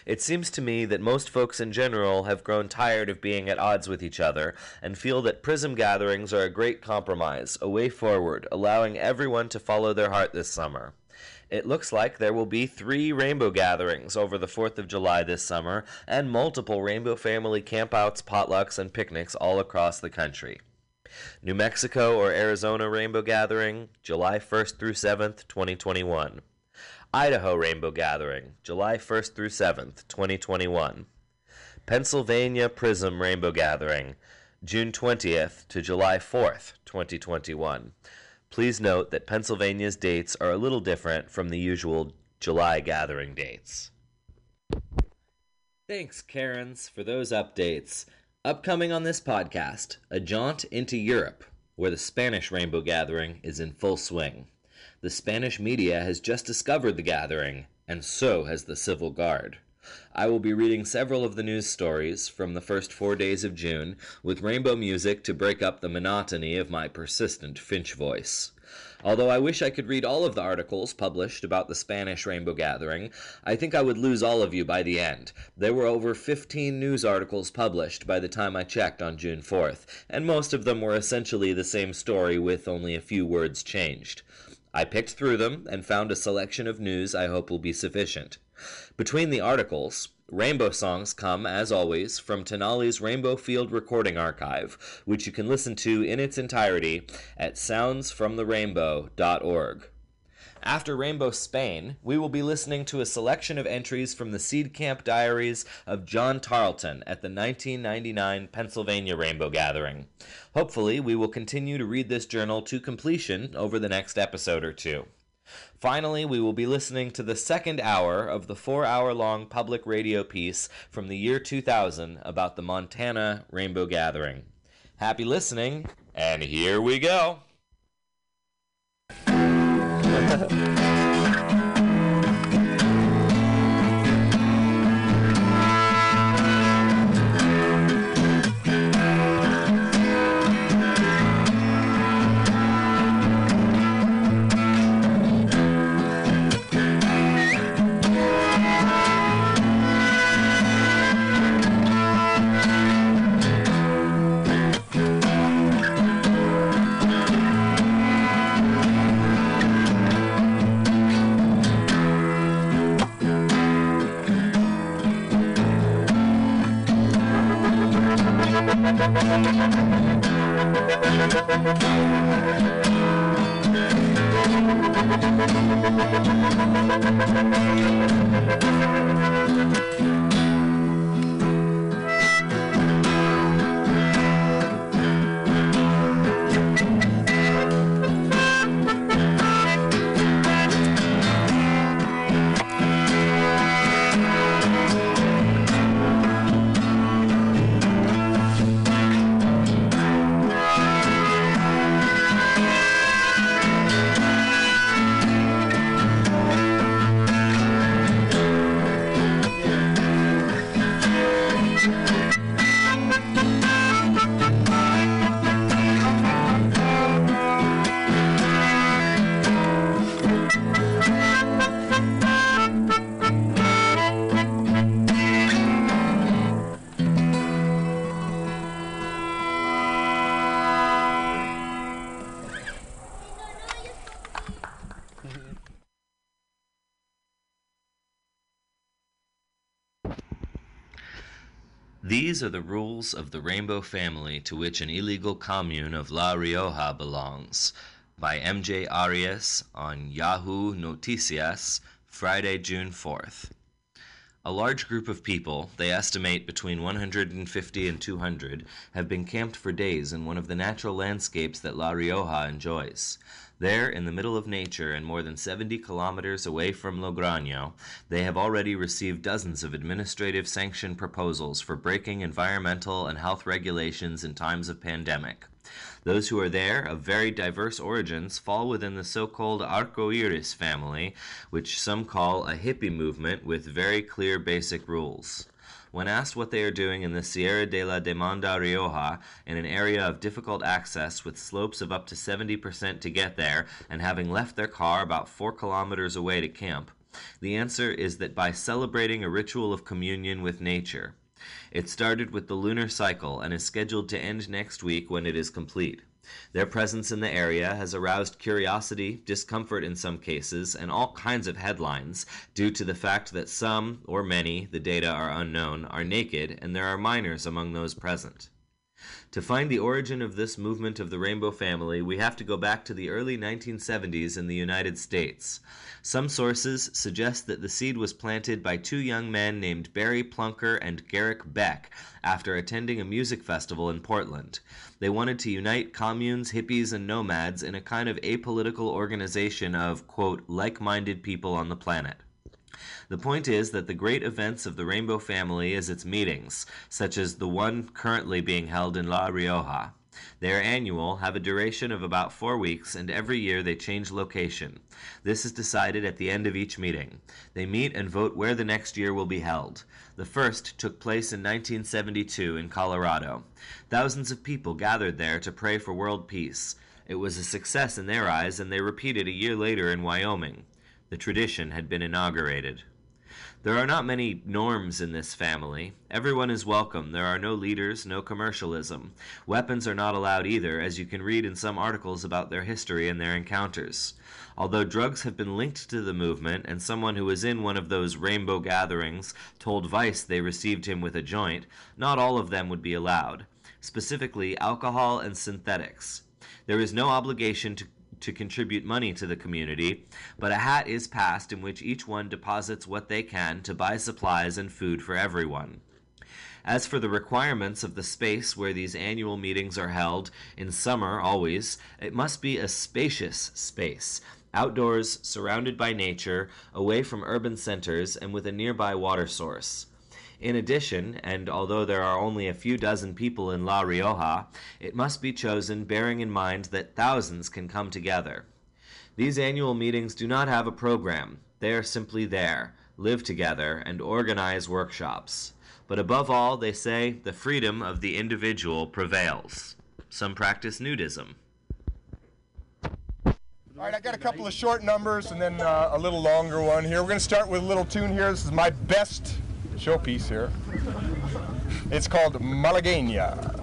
It seems to me that most folks in general have grown tired of being at odds with each other and feel that prism gatherings are a great compromise, a way forward, allowing everyone to follow their heart this summer. It looks like there will be three rainbow gatherings over the 4th of July this summer and multiple rainbow family campouts, potlucks, and picnics all across the country. New Mexico or Arizona Rainbow Gathering, July 1st through 7th, 2021. Idaho Rainbow Gathering, July 1st through 7th, 2021. Pennsylvania Prism Rainbow Gathering, June 20th to July 4th, 2021. Please note that Pennsylvania's dates are a little different from the usual July gathering dates. Thanks, Karens, for those updates. Upcoming on this podcast, a jaunt into Europe, where the Spanish Rainbow Gathering is in full swing. The Spanish media has just discovered the gathering, and so has the Civil Guard. I will be reading several of the news stories from the first four days of June with rainbow music to break up the monotony of my persistent Finch voice. Although I wish I could read all of the articles published about the Spanish Rainbow Gathering, I think I would lose all of you by the end. There were over 15 news articles published by the time I checked on June 4th, and most of them were essentially the same story with only a few words changed. I picked through them and found a selection of news I hope will be sufficient. Between the articles, rainbow songs come, as always, from Tenali's Rainbow Field Recording Archive, which you can listen to in its entirety at soundsfromtherainbow.org. After Rainbow Spain, we will be listening to a selection of entries from the Seed Camp Diaries of John Tarleton at the 1999 Pennsylvania Rainbow Gathering. Hopefully, we will continue to read this journal to completion over the next episode or two. Finally, we will be listening to the second hour of the four hour long public radio piece from the year 2000 about the Montana Rainbow Gathering. Happy listening, and here we go. Yeah. These are the rules of the Rainbow Family to which an illegal commune of La Rioja belongs. By M.J. Arias on Yahoo Noticias, Friday, June 4th. A large group of people, they estimate between 150 and 200, have been camped for days in one of the natural landscapes that La Rioja enjoys. There, in the middle of nature and more than 70 kilometers away from Logroño, they have already received dozens of administrative sanction proposals for breaking environmental and health regulations in times of pandemic. Those who are there, of very diverse origins, fall within the so called Arcoiris family, which some call a hippie movement with very clear basic rules. When asked what they are doing in the Sierra de la Demanda Rioja, in an area of difficult access with slopes of up to 70% to get there, and having left their car about 4 kilometers away to camp, the answer is that by celebrating a ritual of communion with nature. It started with the lunar cycle and is scheduled to end next week when it is complete. Their presence in the area has aroused curiosity, discomfort in some cases, and all kinds of headlines due to the fact that some, or many, the data are unknown, are naked, and there are minors among those present. To find the origin of this movement of the Rainbow Family, we have to go back to the early 1970s in the United States. Some sources suggest that the seed was planted by two young men named Barry Plunker and Garrick Beck after attending a music festival in Portland. They wanted to unite communes, hippies, and nomads in a kind of apolitical organization of, quote, like minded people on the planet. The point is that the great events of the Rainbow Family is its meetings, such as the one currently being held in La Rioja. They are annual, have a duration of about four weeks, and every year they change location. This is decided at the end of each meeting. They meet and vote where the next year will be held. The first took place in 1972 in Colorado. Thousands of people gathered there to pray for world peace. It was a success in their eyes, and they repeated a year later in Wyoming. The tradition had been inaugurated. There are not many norms in this family. Everyone is welcome. There are no leaders, no commercialism. Weapons are not allowed either, as you can read in some articles about their history and their encounters. Although drugs have been linked to the movement, and someone who was in one of those rainbow gatherings told Vice they received him with a joint, not all of them would be allowed. Specifically, alcohol and synthetics. There is no obligation to to contribute money to the community, but a hat is passed in which each one deposits what they can to buy supplies and food for everyone. As for the requirements of the space where these annual meetings are held, in summer always, it must be a spacious space, outdoors, surrounded by nature, away from urban centers, and with a nearby water source. In addition, and although there are only a few dozen people in La Rioja, it must be chosen bearing in mind that thousands can come together. These annual meetings do not have a program. They are simply there, live together, and organize workshops. But above all, they say the freedom of the individual prevails. Some practice nudism. All right, I got a couple of short numbers and then uh, a little longer one here. We're going to start with a little tune here. This is my best showpiece here. It's called Malagueña.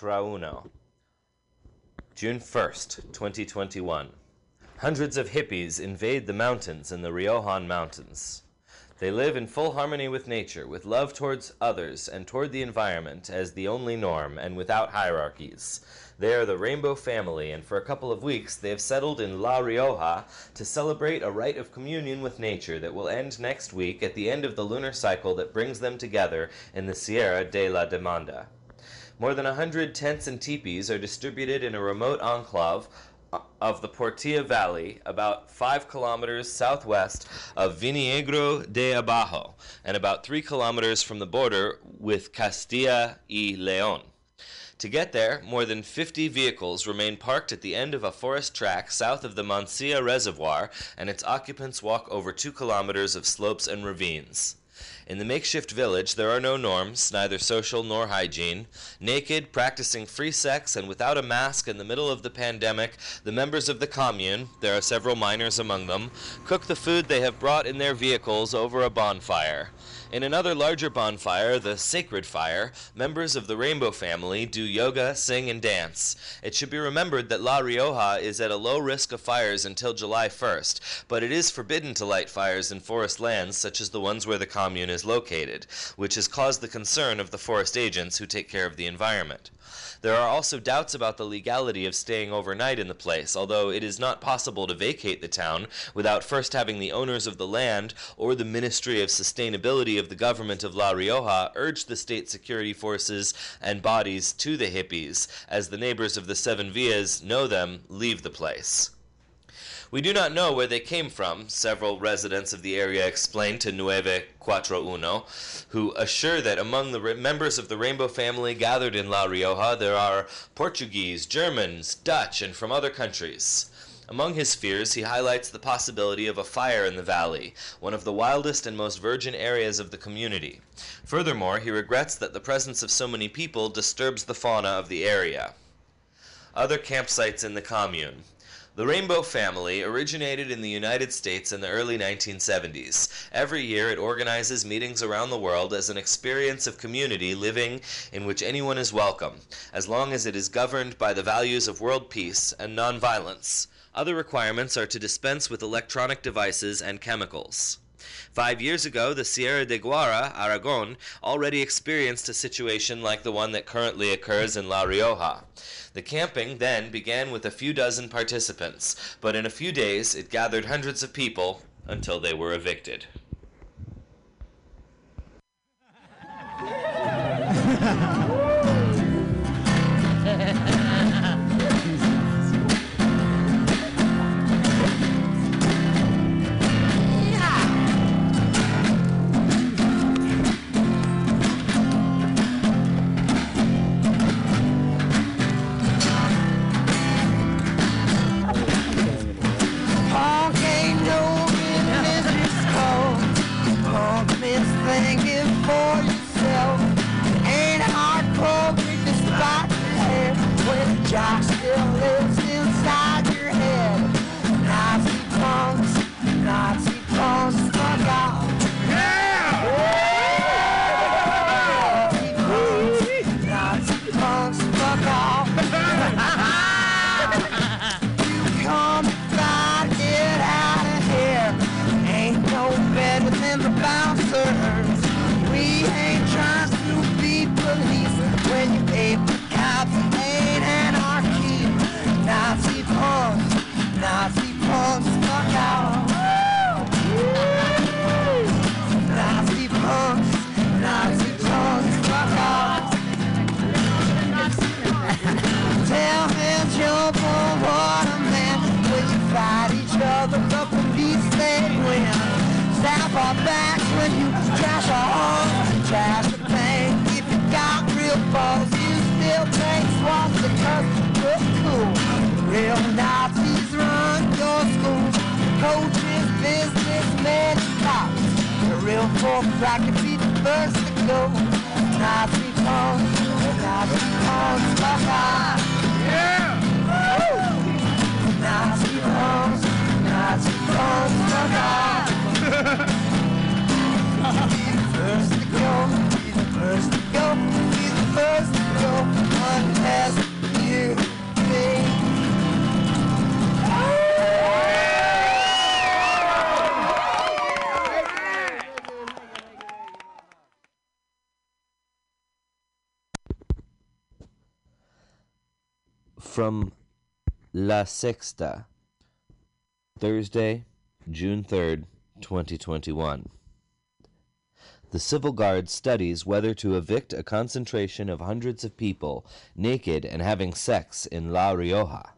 Cuatrauno. June 1st, 2021. Hundreds of hippies invade the mountains in the Riojan Mountains. They live in full harmony with nature, with love towards others and toward the environment as the only norm, and without hierarchies. They are the Rainbow Family, and for a couple of weeks they have settled in La Rioja to celebrate a rite of communion with nature that will end next week at the end of the lunar cycle that brings them together in the Sierra de la Demanda. More than a hundred tents and teepees are distributed in a remote enclave of the Portilla Valley, about five kilometers southwest of Viniegra de Abajo, and about three kilometers from the border with Castilla y Leon. To get there, more than 50 vehicles remain parked at the end of a forest track south of the Mansilla Reservoir, and its occupants walk over two kilometers of slopes and ravines. In the makeshift village, there are no norms, neither social nor hygiene. Naked, practicing free sex, and without a mask in the middle of the pandemic, the members of the commune, there are several miners among them, cook the food they have brought in their vehicles over a bonfire. In another larger bonfire, the Sacred Fire, members of the Rainbow family do yoga, sing, and dance. It should be remembered that La Rioja is at a low risk of fires until July 1st, but it is forbidden to light fires in forest lands such as the ones where the commune is located, which has caused the concern of the forest agents who take care of the environment. There are also doubts about the legality of staying overnight in the place, although it is not possible to vacate the town without first having the owners of the land or the Ministry of Sustainability of the government of La Rioja urge the state security forces and bodies to the hippies, as the neighbors of the Seven Villas know them, leave the place. We do not know where they came from, several residents of the area explained to Nueve Cuatro Uno, who assure that among the members of the Rainbow family gathered in La Rioja there are Portuguese, Germans, Dutch, and from other countries. Among his fears, he highlights the possibility of a fire in the valley, one of the wildest and most virgin areas of the community. Furthermore, he regrets that the presence of so many people disturbs the fauna of the area. Other campsites in the commune. The Rainbow Family originated in the United States in the early 1970s. Every year it organizes meetings around the world as an experience of community living in which anyone is welcome, as long as it is governed by the values of world peace and nonviolence. Other requirements are to dispense with electronic devices and chemicals. Five years ago, the Sierra de Guara, Aragon, already experienced a situation like the one that currently occurs in La Rioja. The camping then began with a few dozen participants, but in a few days it gathered hundreds of people until they were evicted. Jock still lives Real Nazis run your schools Coaches, businessmen, cops. The real like to be the first to go Nazi punks, Nazi punks, fuck off. Yeah! Nazi punks, Nazi punks, fuck off. be the first to go, be the first to go, be the first to from La Sexta, Thursday, June 3rd, 2021. The Civil Guard studies whether to evict a concentration of hundreds of people naked and having sex in La Rioja.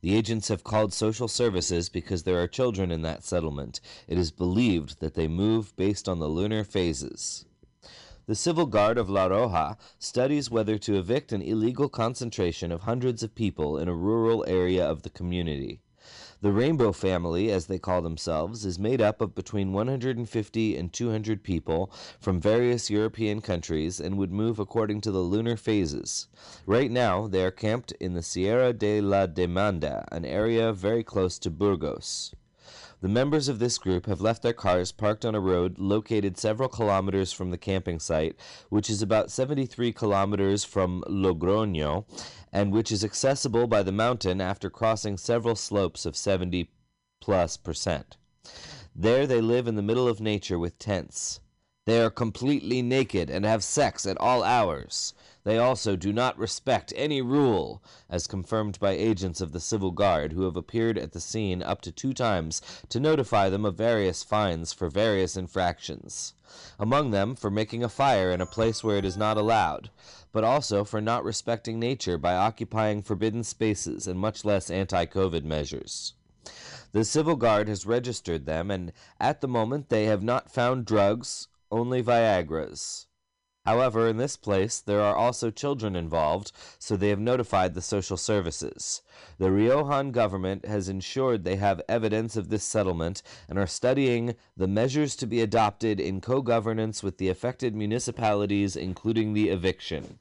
The agents have called social services because there are children in that settlement. It is believed that they move based on the lunar phases. The Civil Guard of La Rioja studies whether to evict an illegal concentration of hundreds of people in a rural area of the community. The Rainbow family, as they call themselves, is made up of between 150 and 200 people from various European countries and would move according to the lunar phases. Right now, they are camped in the Sierra de la Demanda, an area very close to Burgos. The members of this group have left their cars parked on a road located several kilometers from the camping site, which is about 73 kilometers from Logroño, and which is accessible by the mountain after crossing several slopes of 70 plus percent. There they live in the middle of nature with tents. They are completely naked and have sex at all hours. They also do not respect any rule, as confirmed by agents of the Civil Guard who have appeared at the scene up to two times to notify them of various fines for various infractions. Among them, for making a fire in a place where it is not allowed, but also for not respecting nature by occupying forbidden spaces and much less anti COVID measures. The Civil Guard has registered them, and at the moment they have not found drugs, only Viagras. However, in this place there are also children involved, so they have notified the social services. The Riojan government has ensured they have evidence of this settlement and are studying the measures to be adopted in co governance with the affected municipalities, including the eviction.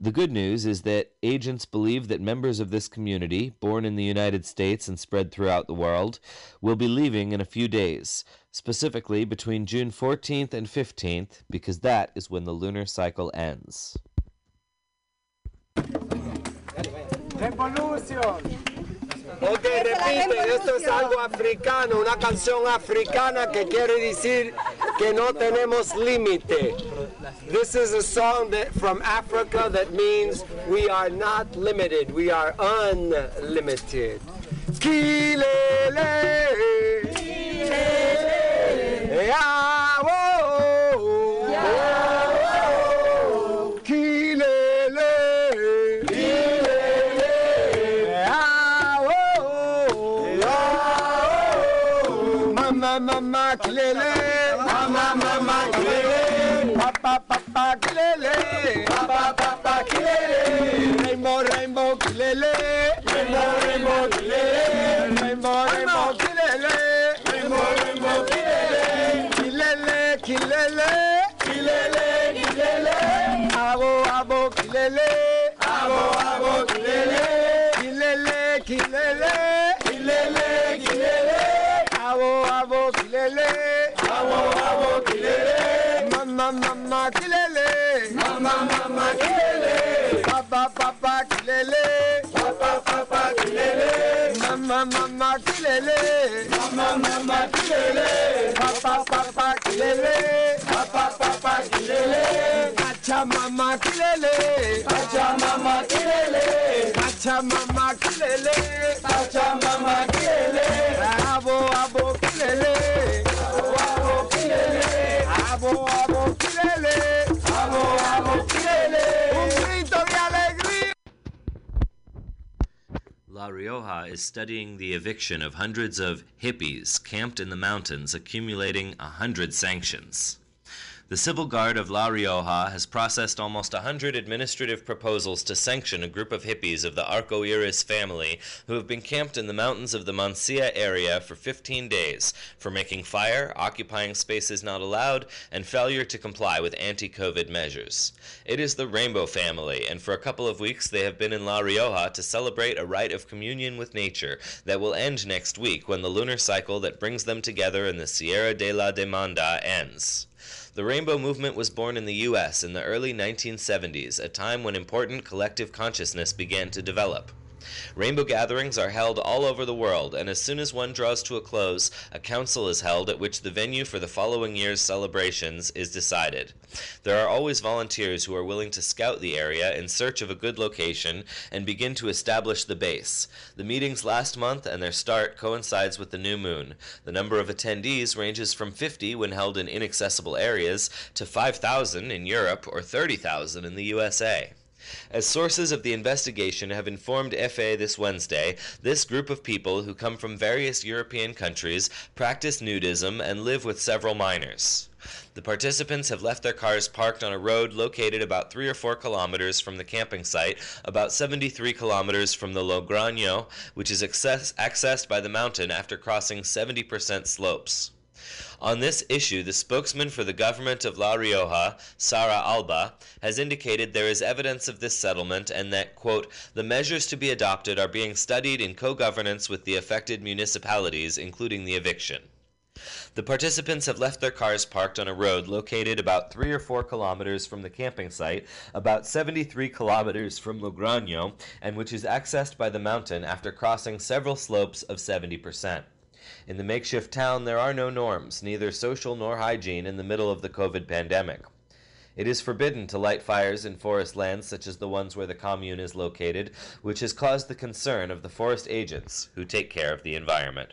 The good news is that agents believe that members of this community, born in the United States and spread throughout the world, will be leaving in a few days, specifically between June 14th and 15th, because that is when the lunar cycle ends. Ok, repite, esto es algo africano, una canción africana que quiere decir que no tenemos límite. This is a song that, from Africa that means we are not limited, we are unlimited. Kilele, 呀 kilele, papa, papa, kilele, papa, papa, kilele, acha mama, kilele, acha mama, kilele, acha mama, kilele, acha mama, Rioja is studying the eviction of hundreds of hippies camped in the mountains, accumulating a hundred sanctions. The Civil Guard of La Rioja has processed almost a hundred administrative proposals to sanction a group of hippies of the Arco Iris family who have been camped in the mountains of the Mancia area for 15 days for making fire, occupying spaces not allowed, and failure to comply with anti COVID measures. It is the Rainbow family, and for a couple of weeks they have been in La Rioja to celebrate a rite of communion with nature that will end next week when the lunar cycle that brings them together in the Sierra de la Demanda ends. The Rainbow Movement was born in the U.S. in the early 1970s, a time when important collective consciousness began to develop. Rainbow gatherings are held all over the world, and as soon as one draws to a close, a council is held at which the venue for the following year's celebrations is decided. There are always volunteers who are willing to scout the area in search of a good location and begin to establish the base. The meetings last month and their start coincides with the new moon. The number of attendees ranges from 50 when held in inaccessible areas to 5,000 in Europe or 30,000 in the USA. As sources of the investigation have informed EFE this Wednesday, this group of people who come from various European countries practice nudism and live with several minors. The participants have left their cars parked on a road located about 3 or 4 kilometers from the camping site, about 73 kilometers from the Logroño, which is access- accessed by the mountain after crossing 70% slopes. On this issue, the spokesman for the government of La Rioja, Sara Alba, has indicated there is evidence of this settlement and that, quote, the measures to be adopted are being studied in co governance with the affected municipalities, including the eviction. The participants have left their cars parked on a road located about 3 or 4 kilometers from the camping site, about 73 kilometers from Logroño, and which is accessed by the mountain after crossing several slopes of 70%. In the makeshift town, there are no norms, neither social nor hygiene, in the middle of the COVID pandemic. It is forbidden to light fires in forest lands such as the ones where the commune is located, which has caused the concern of the forest agents who take care of the environment.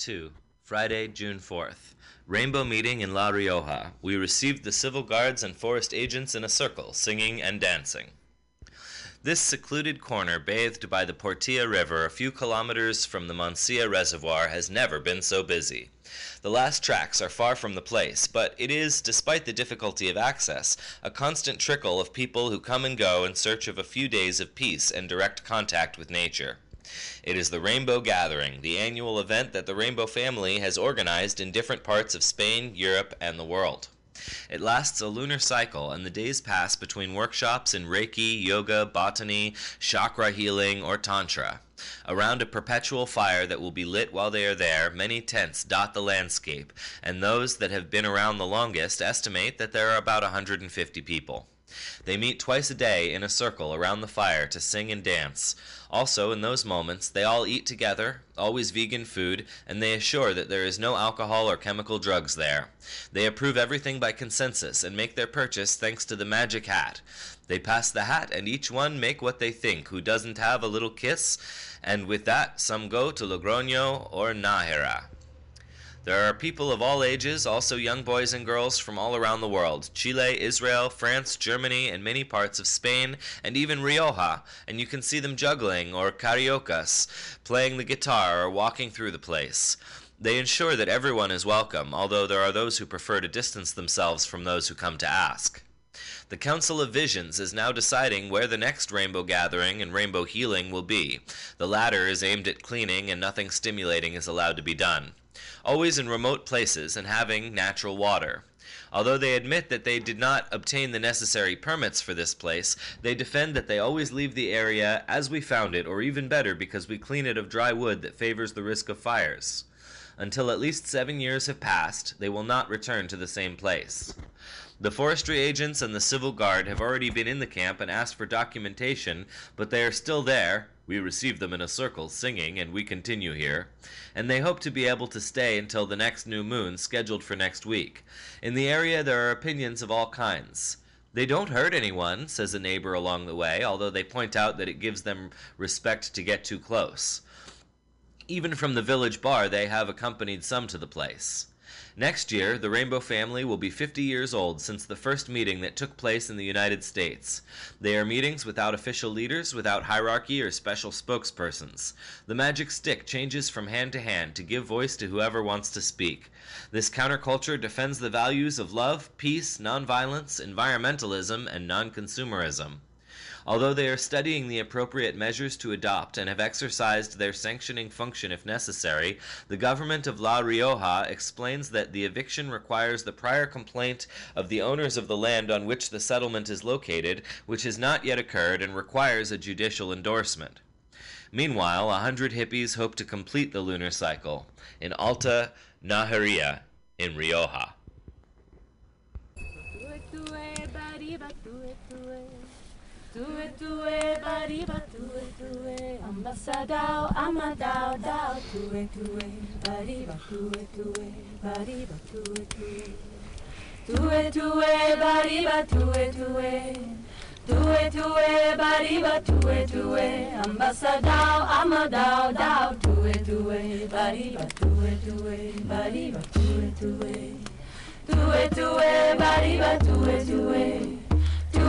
2, Friday, June 4th. Rainbow meeting in La Rioja. We received the civil guards and forest agents in a circle, singing and dancing. This secluded corner, bathed by the Portilla River a few kilometers from the Mansilla Reservoir, has never been so busy. The last tracks are far from the place, but it is, despite the difficulty of access, a constant trickle of people who come and go in search of a few days of peace and direct contact with nature. It is the Rainbow Gathering, the annual event that the Rainbow family has organized in different parts of Spain, Europe, and the world. It lasts a lunar cycle, and the days pass between workshops in Reiki, yoga, botany, chakra healing, or Tantra. Around a perpetual fire that will be lit while they are there, many tents dot the landscape, and those that have been around the longest estimate that there are about 150 people. They meet twice a day in a circle around the fire to sing and dance. Also, in those moments, they all eat together, always vegan food, and they assure that there is no alcohol or chemical drugs there. They approve everything by consensus and make their purchase thanks to the magic hat. They pass the hat and each one make what they think who doesn't have a little kiss, and with that some go to Logroño or Nájera. There are people of all ages, also young boys and girls from all around the world Chile, Israel, France, Germany, and many parts of Spain, and even Rioja, and you can see them juggling or cariocas, playing the guitar or walking through the place. They ensure that everyone is welcome, although there are those who prefer to distance themselves from those who come to ask. The Council of Visions is now deciding where the next rainbow gathering and rainbow healing will be. The latter is aimed at cleaning, and nothing stimulating is allowed to be done always in remote places and having natural water. Although they admit that they did not obtain the necessary permits for this place, they defend that they always leave the area as we found it, or even better, because we clean it of dry wood that favors the risk of fires. Until at least seven years have passed, they will not return to the same place. The forestry agents and the civil guard have already been in the camp and asked for documentation, but they are still there. We receive them in a circle, singing, and we continue here. And they hope to be able to stay until the next new moon, scheduled for next week. In the area, there are opinions of all kinds. They don't hurt anyone, says a neighbor along the way, although they point out that it gives them respect to get too close. Even from the village bar, they have accompanied some to the place. Next year, the Rainbow family will be 50 years old since the first meeting that took place in the United States. They are meetings without official leaders, without hierarchy or special spokespersons. The magic stick changes from hand to hand to give voice to whoever wants to speak. This counterculture defends the values of love, peace, nonviolence, environmentalism, and non-consumerism. Although they are studying the appropriate measures to adopt and have exercised their sanctioning function if necessary, the government of La Rioja explains that the eviction requires the prior complaint of the owners of the land on which the settlement is located, which has not yet occurred and requires a judicial endorsement. Meanwhile, a hundred hippies hope to complete the lunar cycle in Alta Najaria in Rioja. Tue tue bariba tue tue. Ambassadao amadao dao Tue tue bariba tue tue Bariba tue tue. Tue tue bariba tue tue. Tue tue bariba tue tue. Ambassadao amadao dao Tue tue bariba tue tue Bariba tue tue. Tue tue bariba tue tue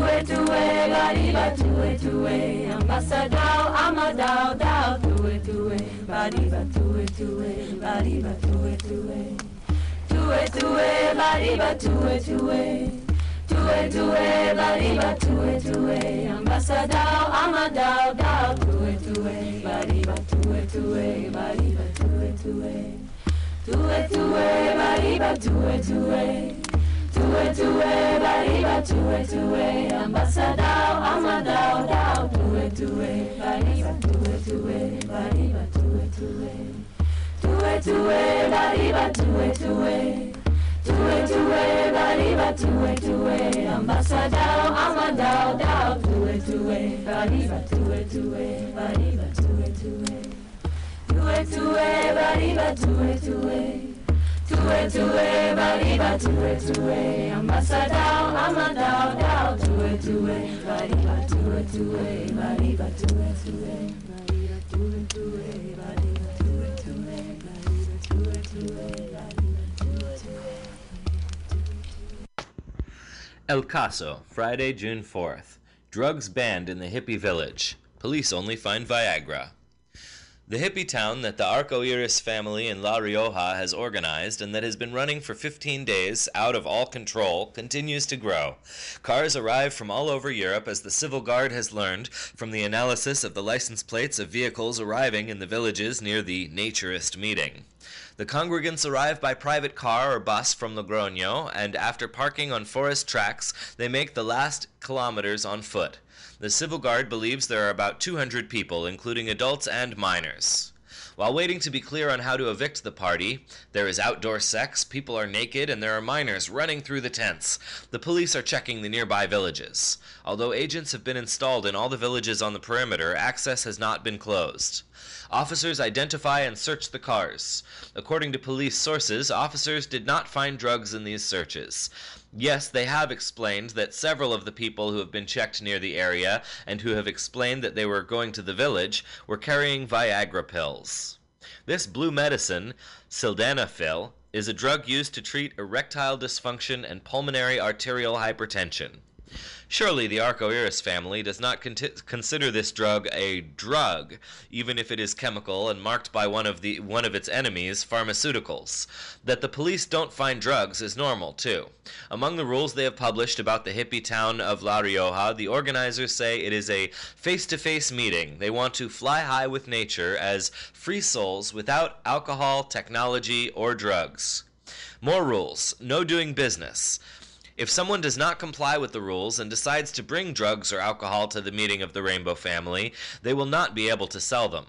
Tue tue bariba tue tue. Ambassadao amadao dao Tue tue. Bariba tue tue Bariba tue tue. Tue tue bariba tue tue. Tue tue bariba tue tue. Ambassadao amadao dao Tue tue. Bariba tue tue Bariba tue tue. Tue tue bariba tue tue Tue tue bariba tue tue Ambassadao amadao dao. Tue tue bariba tue tue Bariba tue tue Tue tue bariba tue tue Tue tue bariba tue tue Ambassadao amadao dao. Tue tue bariba tue tue Bariba tue tue Tue tue bariba tue tue Tue tue bariba tue tue Ambassadao amadao dao Tue tue bariba tue tue Bariba tue tue Bariba tue tue Bariba tue tue Bariba tue tue El Caso, Friday, June 4th. Drugs banned in the hippie village. Police only find Viagra. The hippie town that the Arco Iris family in La Rioja has organized and that has been running for 15 days out of all control continues to grow. Cars arrive from all over Europe as the Civil Guard has learned from the analysis of the license plates of vehicles arriving in the villages near the naturist meeting. The congregants arrive by private car or bus from Logroño, and after parking on forest tracks, they make the last kilometers on foot. The Civil Guard believes there are about 200 people, including adults and minors. While waiting to be clear on how to evict the party, there is outdoor sex, people are naked, and there are minors running through the tents. The police are checking the nearby villages. Although agents have been installed in all the villages on the perimeter, access has not been closed. Officers identify and search the cars. According to police sources, officers did not find drugs in these searches. Yes, they have explained that several of the people who have been checked near the area and who have explained that they were going to the village were carrying Viagra pills. This blue medicine, sildenafil, is a drug used to treat erectile dysfunction and pulmonary arterial hypertension. Surely the Arcoiris family does not conti- consider this drug a drug, even if it is chemical and marked by one of the one of its enemies, pharmaceuticals. That the police don't find drugs is normal too. Among the rules they have published about the hippie town of La Rioja, the organizers say it is a face-to-face meeting. They want to fly high with nature as free souls without alcohol, technology, or drugs. More rules. No doing business. If someone does not comply with the rules and decides to bring drugs or alcohol to the meeting of the Rainbow family, they will not be able to sell them.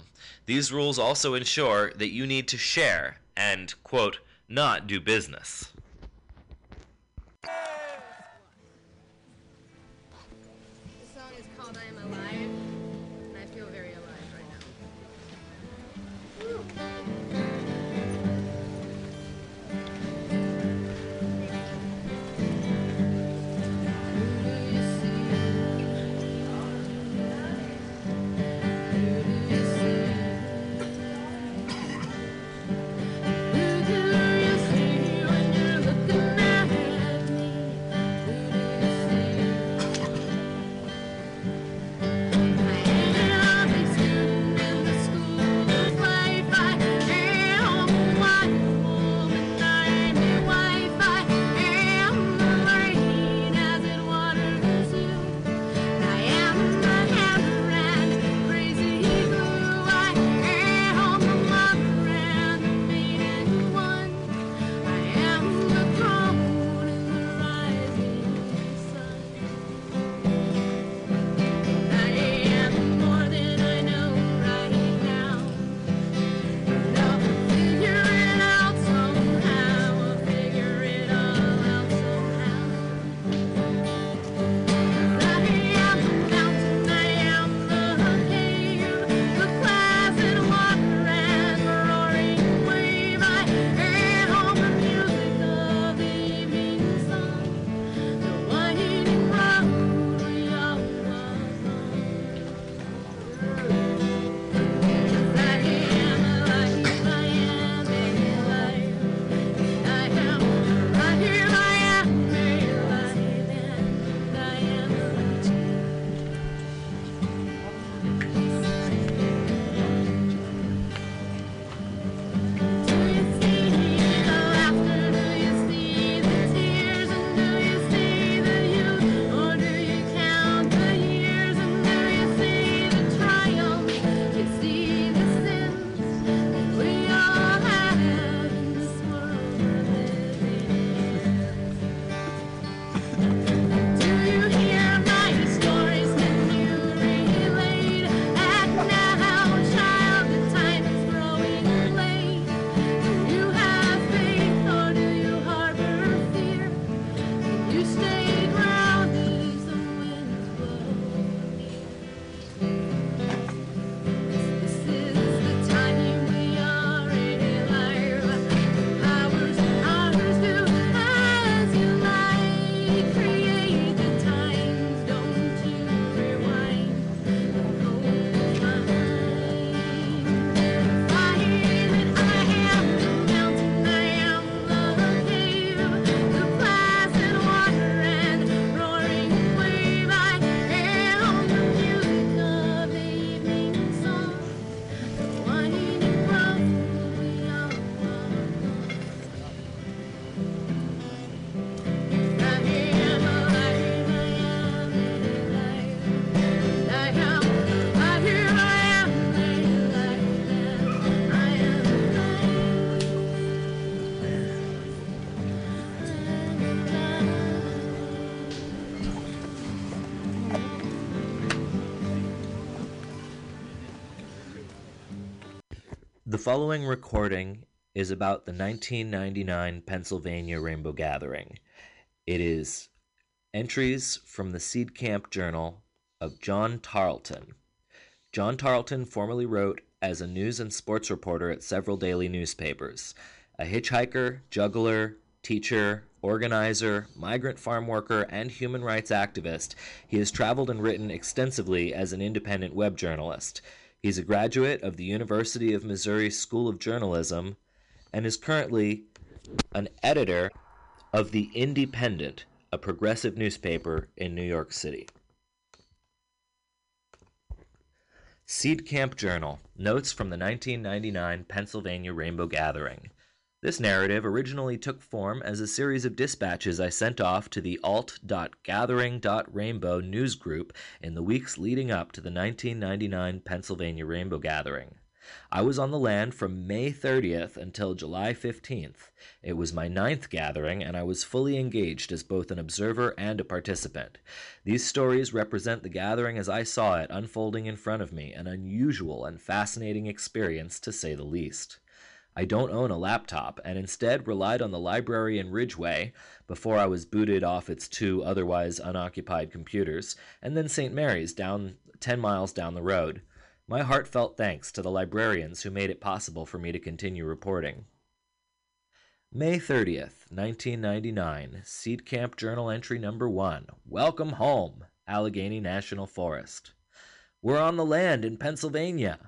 These rules also ensure that you need to share and, quote, not do business. Following recording is about the 1999 Pennsylvania Rainbow Gathering. It is entries from the Seed Camp Journal of John Tarleton. John Tarleton formerly wrote as a news and sports reporter at several daily newspapers. A hitchhiker, juggler, teacher, organizer, migrant farm worker, and human rights activist, he has traveled and written extensively as an independent web journalist. He's a graduate of the University of Missouri School of Journalism and is currently an editor of The Independent, a progressive newspaper in New York City. Seed Camp Journal Notes from the 1999 Pennsylvania Rainbow Gathering. This narrative originally took form as a series of dispatches I sent off to the alt.gathering.rainbow news group in the weeks leading up to the 1999 Pennsylvania Rainbow Gathering. I was on the land from May 30th until July 15th. It was my ninth gathering, and I was fully engaged as both an observer and a participant. These stories represent the gathering as I saw it unfolding in front of me, an unusual and fascinating experience to say the least. I don't own a laptop and instead relied on the library in Ridgway before I was booted off its two otherwise unoccupied computers, and then St. Mary's down 10 miles down the road. My heartfelt thanks to the librarians who made it possible for me to continue reporting. May 30th, 1999, Seed Camp Journal entry number 1. Welcome home, Allegheny National Forest. We're on the land in Pennsylvania.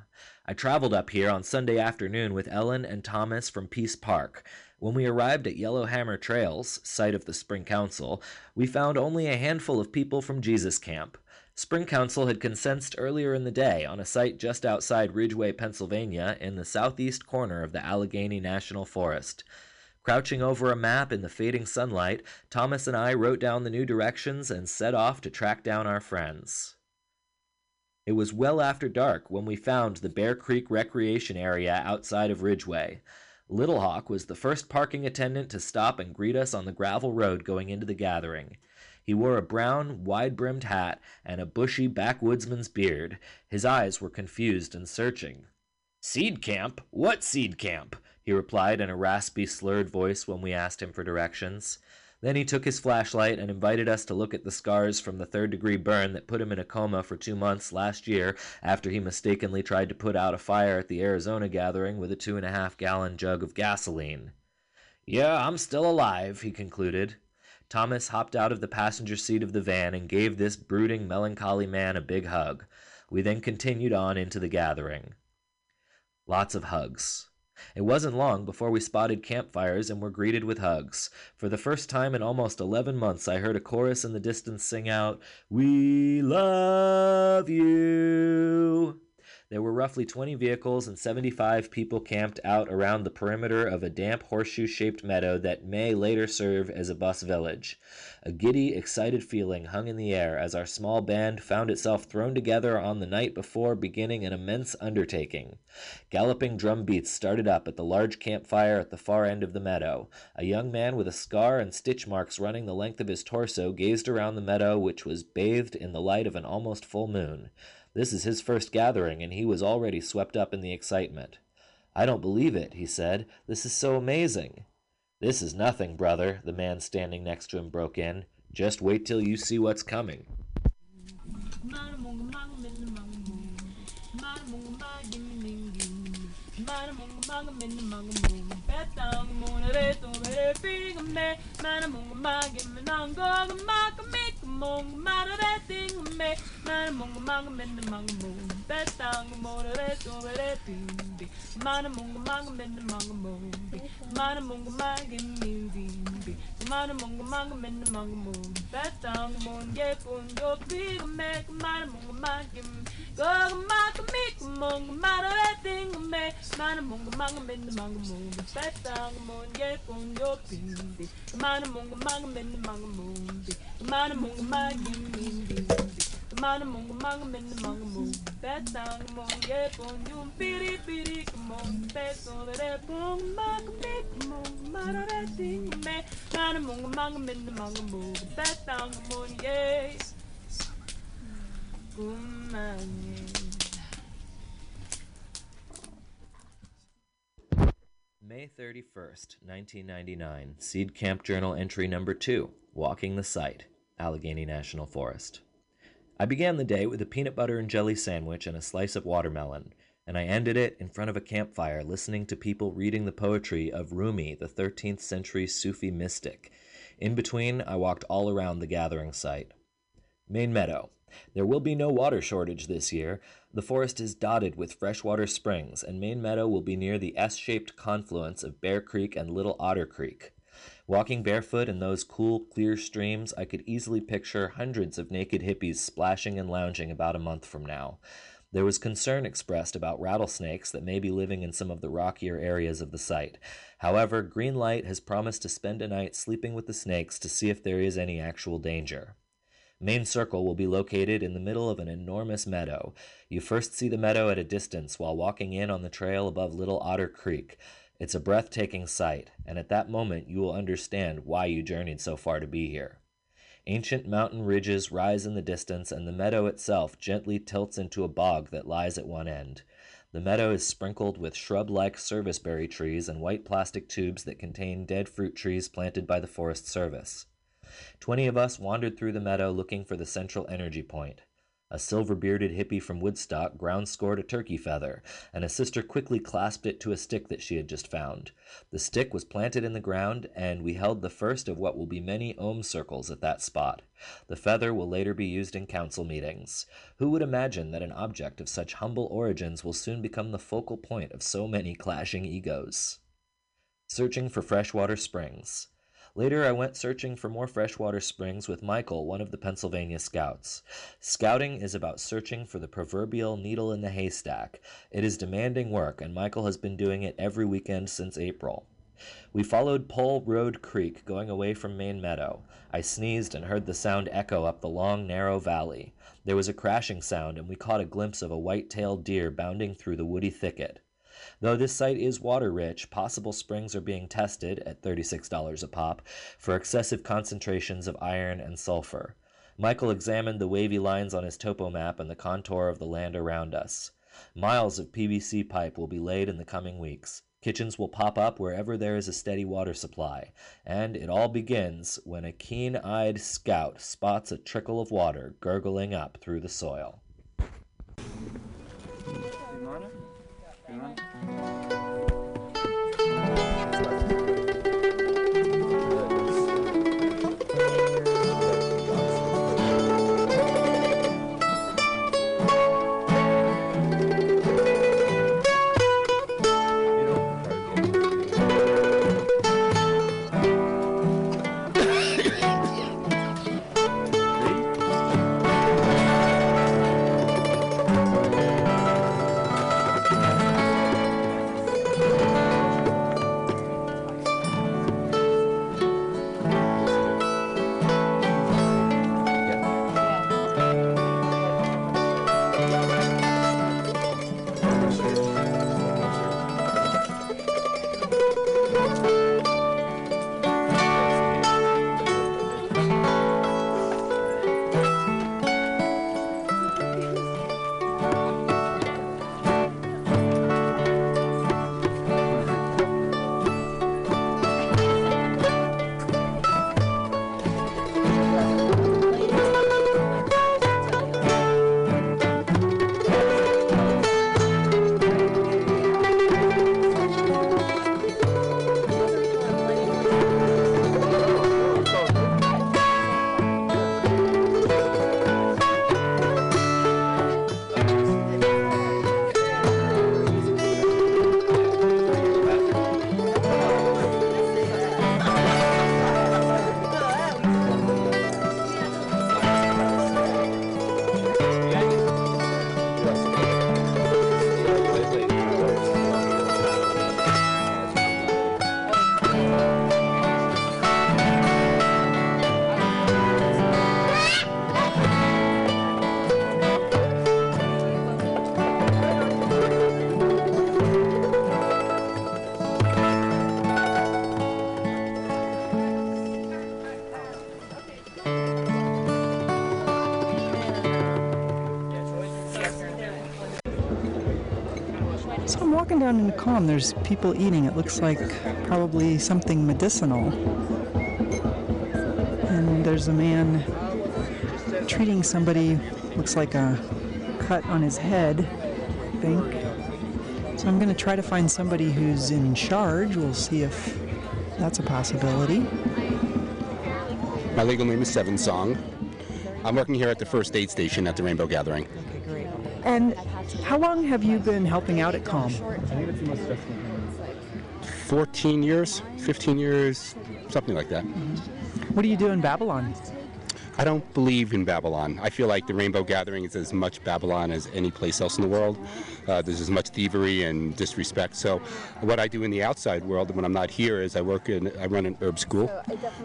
I traveled up here on Sunday afternoon with Ellen and Thomas from Peace Park. When we arrived at Yellowhammer Trails, site of the Spring Council, we found only a handful of people from Jesus Camp. Spring Council had consensed earlier in the day on a site just outside Ridgway, Pennsylvania, in the southeast corner of the Allegheny National Forest. Crouching over a map in the fading sunlight, Thomas and I wrote down the new directions and set off to track down our friends. It was well after dark when we found the Bear Creek Recreation Area outside of Ridgway. Little Hawk was the first parking attendant to stop and greet us on the gravel road going into the gathering. He wore a brown, wide brimmed hat and a bushy backwoodsman's beard. His eyes were confused and searching. Seed camp? What seed camp? he replied in a raspy, slurred voice when we asked him for directions. Then he took his flashlight and invited us to look at the scars from the third degree burn that put him in a coma for two months last year after he mistakenly tried to put out a fire at the Arizona gathering with a two and a half gallon jug of gasoline. Yeah, I'm still alive, he concluded. Thomas hopped out of the passenger seat of the van and gave this brooding, melancholy man a big hug. We then continued on into the gathering. Lots of hugs. It wasn't long before we spotted campfires and were greeted with hugs. For the first time in almost 11 months, I heard a chorus in the distance sing out, We love you. There were roughly 20 vehicles and 75 people camped out around the perimeter of a damp horseshoe shaped meadow that may later serve as a bus village. A giddy, excited feeling hung in the air as our small band found itself thrown together on the night before beginning an immense undertaking. Galloping drum beats started up at the large campfire at the far end of the meadow. A young man with a scar and stitch marks running the length of his torso gazed around the meadow, which was bathed in the light of an almost full moon. This is his first gathering, and he was already swept up in the excitement. I don't believe it, he said. This is so amazing. This is nothing, brother, the man standing next to him broke in. Just wait till you see what's coming. mong mara re ting me. Mana mong mang men mang mong do bi me mana mong mang im go ma mi mong mara re ting me mana mong mang men mang mong betang mo ye pun do bi mana mong mang men mang mong bi mana mong mang in min bi mana mong mang men mang mong betang mo ye pun yum piri piri mong beso re pun mang mi mong mara me mana mong mang men mang mong betang mo ye May 31st, 1999, Seed Camp Journal entry number 2 Walking the Site, Allegheny National Forest. I began the day with a peanut butter and jelly sandwich and a slice of watermelon, and I ended it in front of a campfire listening to people reading the poetry of Rumi, the 13th century Sufi mystic. In between, I walked all around the gathering site. Main Meadow. There will be no water shortage this year. The forest is dotted with freshwater springs, and Main Meadow will be near the S shaped confluence of Bear Creek and Little Otter Creek. Walking barefoot in those cool, clear streams, I could easily picture hundreds of naked hippies splashing and lounging about a month from now. There was concern expressed about rattlesnakes that may be living in some of the rockier areas of the site. However, Greenlight has promised to spend a night sleeping with the snakes to see if there is any actual danger. Main Circle will be located in the middle of an enormous meadow. You first see the meadow at a distance while walking in on the trail above Little Otter Creek. It's a breathtaking sight, and at that moment you will understand why you journeyed so far to be here. Ancient mountain ridges rise in the distance, and the meadow itself gently tilts into a bog that lies at one end. The meadow is sprinkled with shrub like serviceberry trees and white plastic tubes that contain dead fruit trees planted by the Forest Service. Twenty of us wandered through the meadow looking for the central energy point. A silver bearded hippie from Woodstock ground scored a turkey feather, and a sister quickly clasped it to a stick that she had just found. The stick was planted in the ground, and we held the first of what will be many ohm circles at that spot. The feather will later be used in council meetings. Who would imagine that an object of such humble origins will soon become the focal point of so many clashing egos? Searching for freshwater springs. Later, I went searching for more freshwater springs with Michael, one of the Pennsylvania Scouts. Scouting is about searching for the proverbial needle in the haystack. It is demanding work, and Michael has been doing it every weekend since April. We followed Pole Road Creek going away from Main Meadow. I sneezed and heard the sound echo up the long, narrow valley. There was a crashing sound, and we caught a glimpse of a white tailed deer bounding through the woody thicket. Though this site is water rich, possible springs are being tested at $36 a pop for excessive concentrations of iron and sulfur. Michael examined the wavy lines on his topo map and the contour of the land around us. Miles of PVC pipe will be laid in the coming weeks. Kitchens will pop up wherever there is a steady water supply. And it all begins when a keen eyed scout spots a trickle of water gurgling up through the soil. So I'm down into Calm. There's people eating. It looks like probably something medicinal. And there's a man treating somebody, looks like a cut on his head, I think. So I'm going to try to find somebody who's in charge. We'll see if that's a possibility. My legal name is Seven Song. I'm working here at the first aid station at the Rainbow Gathering. And how long have you been helping out at Calm? 14 years, 15 years, something like that. What do you do in Babylon? I don't believe in Babylon. I feel like the Rainbow Gathering is as much Babylon as any place else in the world. Uh, there's as much thievery and disrespect. So, what I do in the outside world when I'm not here is I work in, I run an herb school,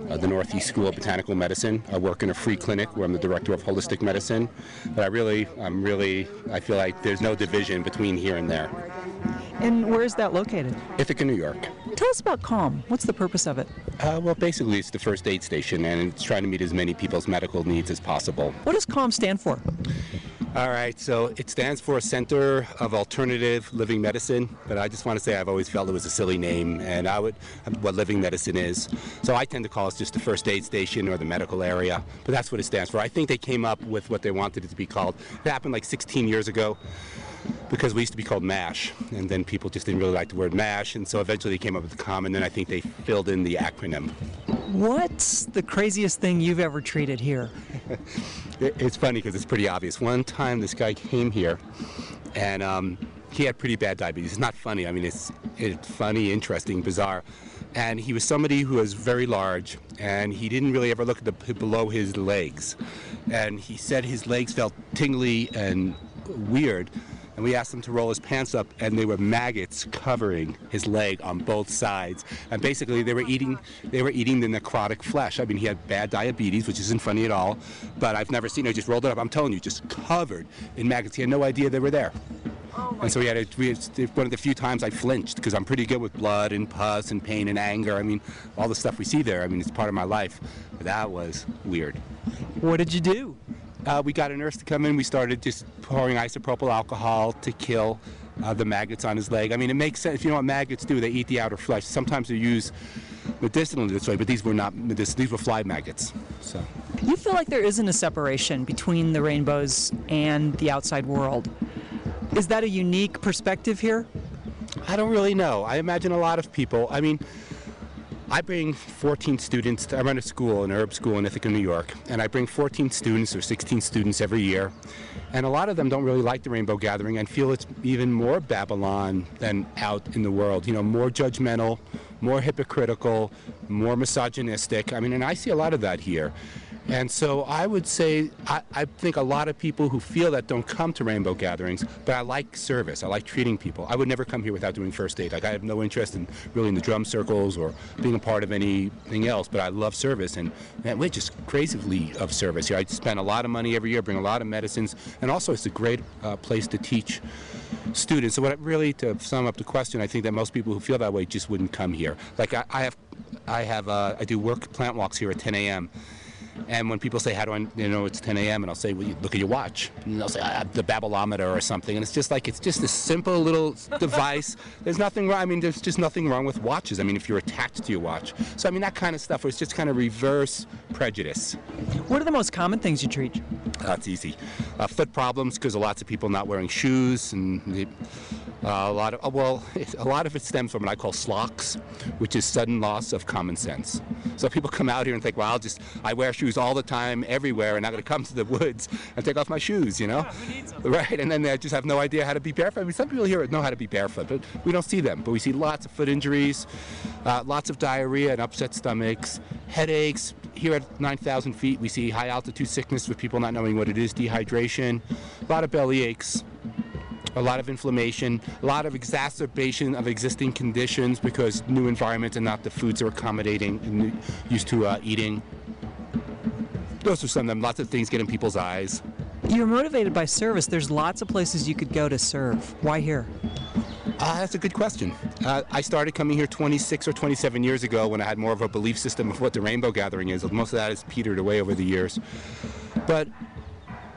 uh, the Northeast School of Botanical Medicine. I work in a free clinic where I'm the director of holistic medicine. But I really, I'm really, I feel like there's no division between here and there. And where is that located? Ithaca, New York. Tell us about Calm. What's the purpose of it? Uh, well, basically, it's the first aid station, and it's trying to meet as many people's medical needs as possible. What does Calm stand for? All right, so it stands for Center of Alternative Living Medicine, but I just want to say I've always felt it was a silly name, and I would what living medicine is. So I tend to call it just the first aid station or the medical area, but that's what it stands for. I think they came up with what they wanted it to be called. It happened like 16 years ago because we used to be called MASH, and then people just didn't really like the word MASH, and so eventually they came up with the common, and I think they filled in the acronym. What's the craziest thing you've ever treated here? It's funny because it's pretty obvious. One time, this guy came here, and um, he had pretty bad diabetes. It's not funny. I mean, it's it's funny, interesting, bizarre. And he was somebody who was very large, and he didn't really ever look at the below his legs. And he said his legs felt tingly and weird. And we asked him to roll his pants up, and there were maggots covering his leg on both sides. And basically, they were eating they were eating the necrotic flesh. I mean, he had bad diabetes, which isn't funny at all. But I've never seen it. Just rolled it up. I'm telling you, just covered in maggots. He had no idea they were there. Oh, and so we had a, we had, one of the few times I flinched because I'm pretty good with blood and pus and pain and anger. I mean, all the stuff we see there. I mean, it's part of my life. But that was weird. What did you do? Uh, we got a nurse to come in. We started just pouring isopropyl alcohol to kill uh, the maggots on his leg. I mean, it makes sense. If you know what maggots do, they eat the outer flesh. Sometimes they use medicinally this way, but these were not medic- These were fly maggots. So. You feel like there isn't a separation between the rainbows and the outside world. Is that a unique perspective here? I don't really know. I imagine a lot of people. I mean, I bring 14 students. To, I run a school, an herb school in Ithaca, New York, and I bring 14 students or 16 students every year. And a lot of them don't really like the Rainbow Gathering and feel it's even more Babylon than out in the world. You know, more judgmental, more hypocritical, more misogynistic. I mean, and I see a lot of that here. And so I would say, I, I think a lot of people who feel that don't come to rainbow gatherings, but I like service. I like treating people. I would never come here without doing first aid. Like I have no interest in really in the drum circles or being a part of anything else, but I love service. And man, we're just crazily of service here. I spend a lot of money every year, bring a lot of medicines, and also it's a great uh, place to teach students. So what I- really, to sum up the question, I think that most people who feel that way just wouldn't come here. Like I, I have, I have, uh, I do work plant walks here at 10 a.m. And when people say, "How do I you know it's 10 a.m.?" and I'll say, "Well, you look at your watch," and they'll say, "I have the babylometer or something," and it's just like it's just a simple little device. There's nothing wrong. I mean, there's just nothing wrong with watches. I mean, if you're attached to your watch, so I mean that kind of stuff. Where it's just kind of reverse prejudice. What are the most common things you treat? That's easy. Uh, foot problems because lots of people not wearing shoes and the, uh, a lot of uh, well, a lot of it stems from what I call slocks, which is sudden loss of common sense. So people come out here and think, well, I'll just I wear shoes all the time everywhere, and I'm going to come to the woods and take off my shoes, you know? right? And then they just have no idea how to be barefoot. I mean, some people here know how to be barefoot, but we don't see them. But we see lots of foot injuries, uh, lots of diarrhea and upset stomachs, headaches. Here at 9,000 feet, we see high altitude sickness with people not knowing what it is, dehydration, a lot of belly aches a lot of inflammation, a lot of exacerbation of existing conditions because new environments and not the foods are accommodating and used to uh, eating. Those are some of them. Lots of things get in people's eyes. You're motivated by service. There's lots of places you could go to serve. Why here? Uh, that's a good question. Uh, I started coming here 26 or 27 years ago when I had more of a belief system of what the Rainbow Gathering is. Most of that has petered away over the years. But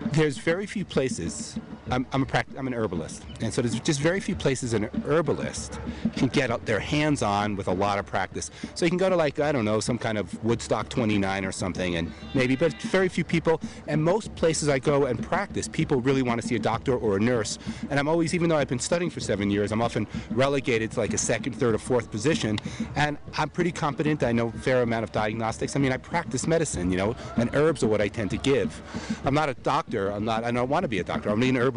there's very few places I'm, I'm a I'm an herbalist, and so there's just very few places an herbalist can get their hands on with a lot of practice. So you can go to like I don't know some kind of Woodstock 29 or something, and maybe, but very few people. And most places I go and practice, people really want to see a doctor or a nurse. And I'm always, even though I've been studying for seven years, I'm often relegated to like a second, third, or fourth position. And I'm pretty competent. I know a fair amount of diagnostics. I mean, I practice medicine, you know, and herbs are what I tend to give. I'm not a doctor. I'm not. I don't want to be a doctor. I'm an herbalist.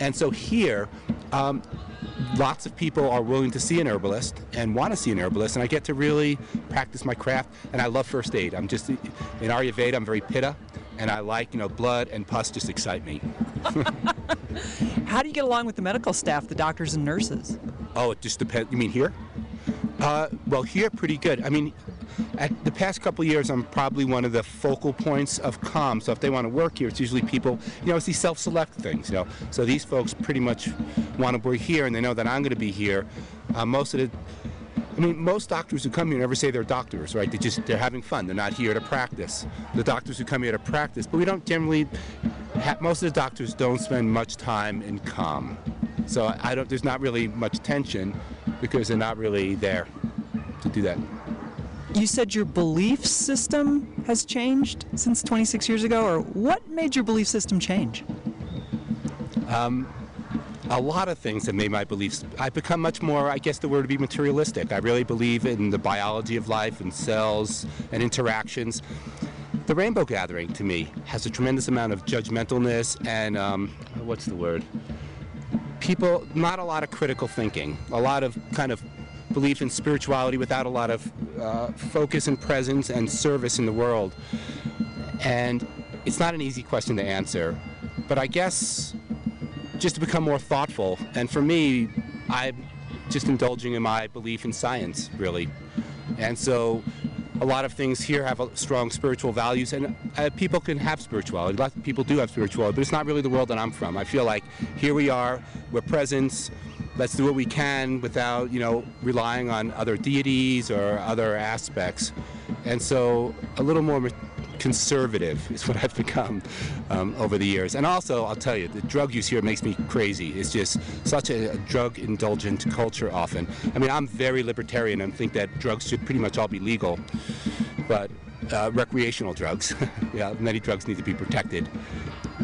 And so here. Um, lots of people are willing to see an herbalist and want to see an herbalist, and I get to really practice my craft. And I love first aid. I'm just in Ayurveda. I'm very pitta, and I like you know blood and pus just excite me. How do you get along with the medical staff, the doctors and nurses? Oh, it just depends. You mean here? Uh, well, here pretty good. I mean, at the past couple years, I'm probably one of the focal points of calm. So if they want to work here, it's usually people, you know, it's these self-select things, you know. So these folks pretty much want to work here, and they know that I'm going to be here. Uh, most of the I mean, most doctors who come here never say they're doctors, right? They just they're having fun. They're not here to practice. The doctors who come here to practice, but we don't generally. Most of the doctors don't spend much time in calm, so I don't. There's not really much tension because they're not really there to do that. You said your belief system has changed since 26 years ago, or what made your belief system change? Um, a lot of things have made my beliefs. I've become much more, I guess the word would be materialistic. I really believe in the biology of life and cells and interactions. The Rainbow Gathering, to me, has a tremendous amount of judgmentalness and, um, what's the word? People, not a lot of critical thinking, a lot of kind of belief in spirituality without a lot of uh, focus and presence and service in the world. And it's not an easy question to answer, but I guess just to become more thoughtful. And for me, I'm just indulging in my belief in science, really. And so a lot of things here have strong spiritual values, and uh, people can have spirituality. A lot of people do have spirituality, but it's not really the world that I'm from. I feel like here we are, we're presence. Let's do what we can without, you know, relying on other deities or other aspects. And so a little more conservative is what I've become um, over the years. And also, I'll tell you, the drug use here makes me crazy. It's just such a, a drug indulgent culture often. I mean, I'm very libertarian and think that drugs should pretty much all be legal, but uh, recreational drugs, yeah, many drugs need to be protected.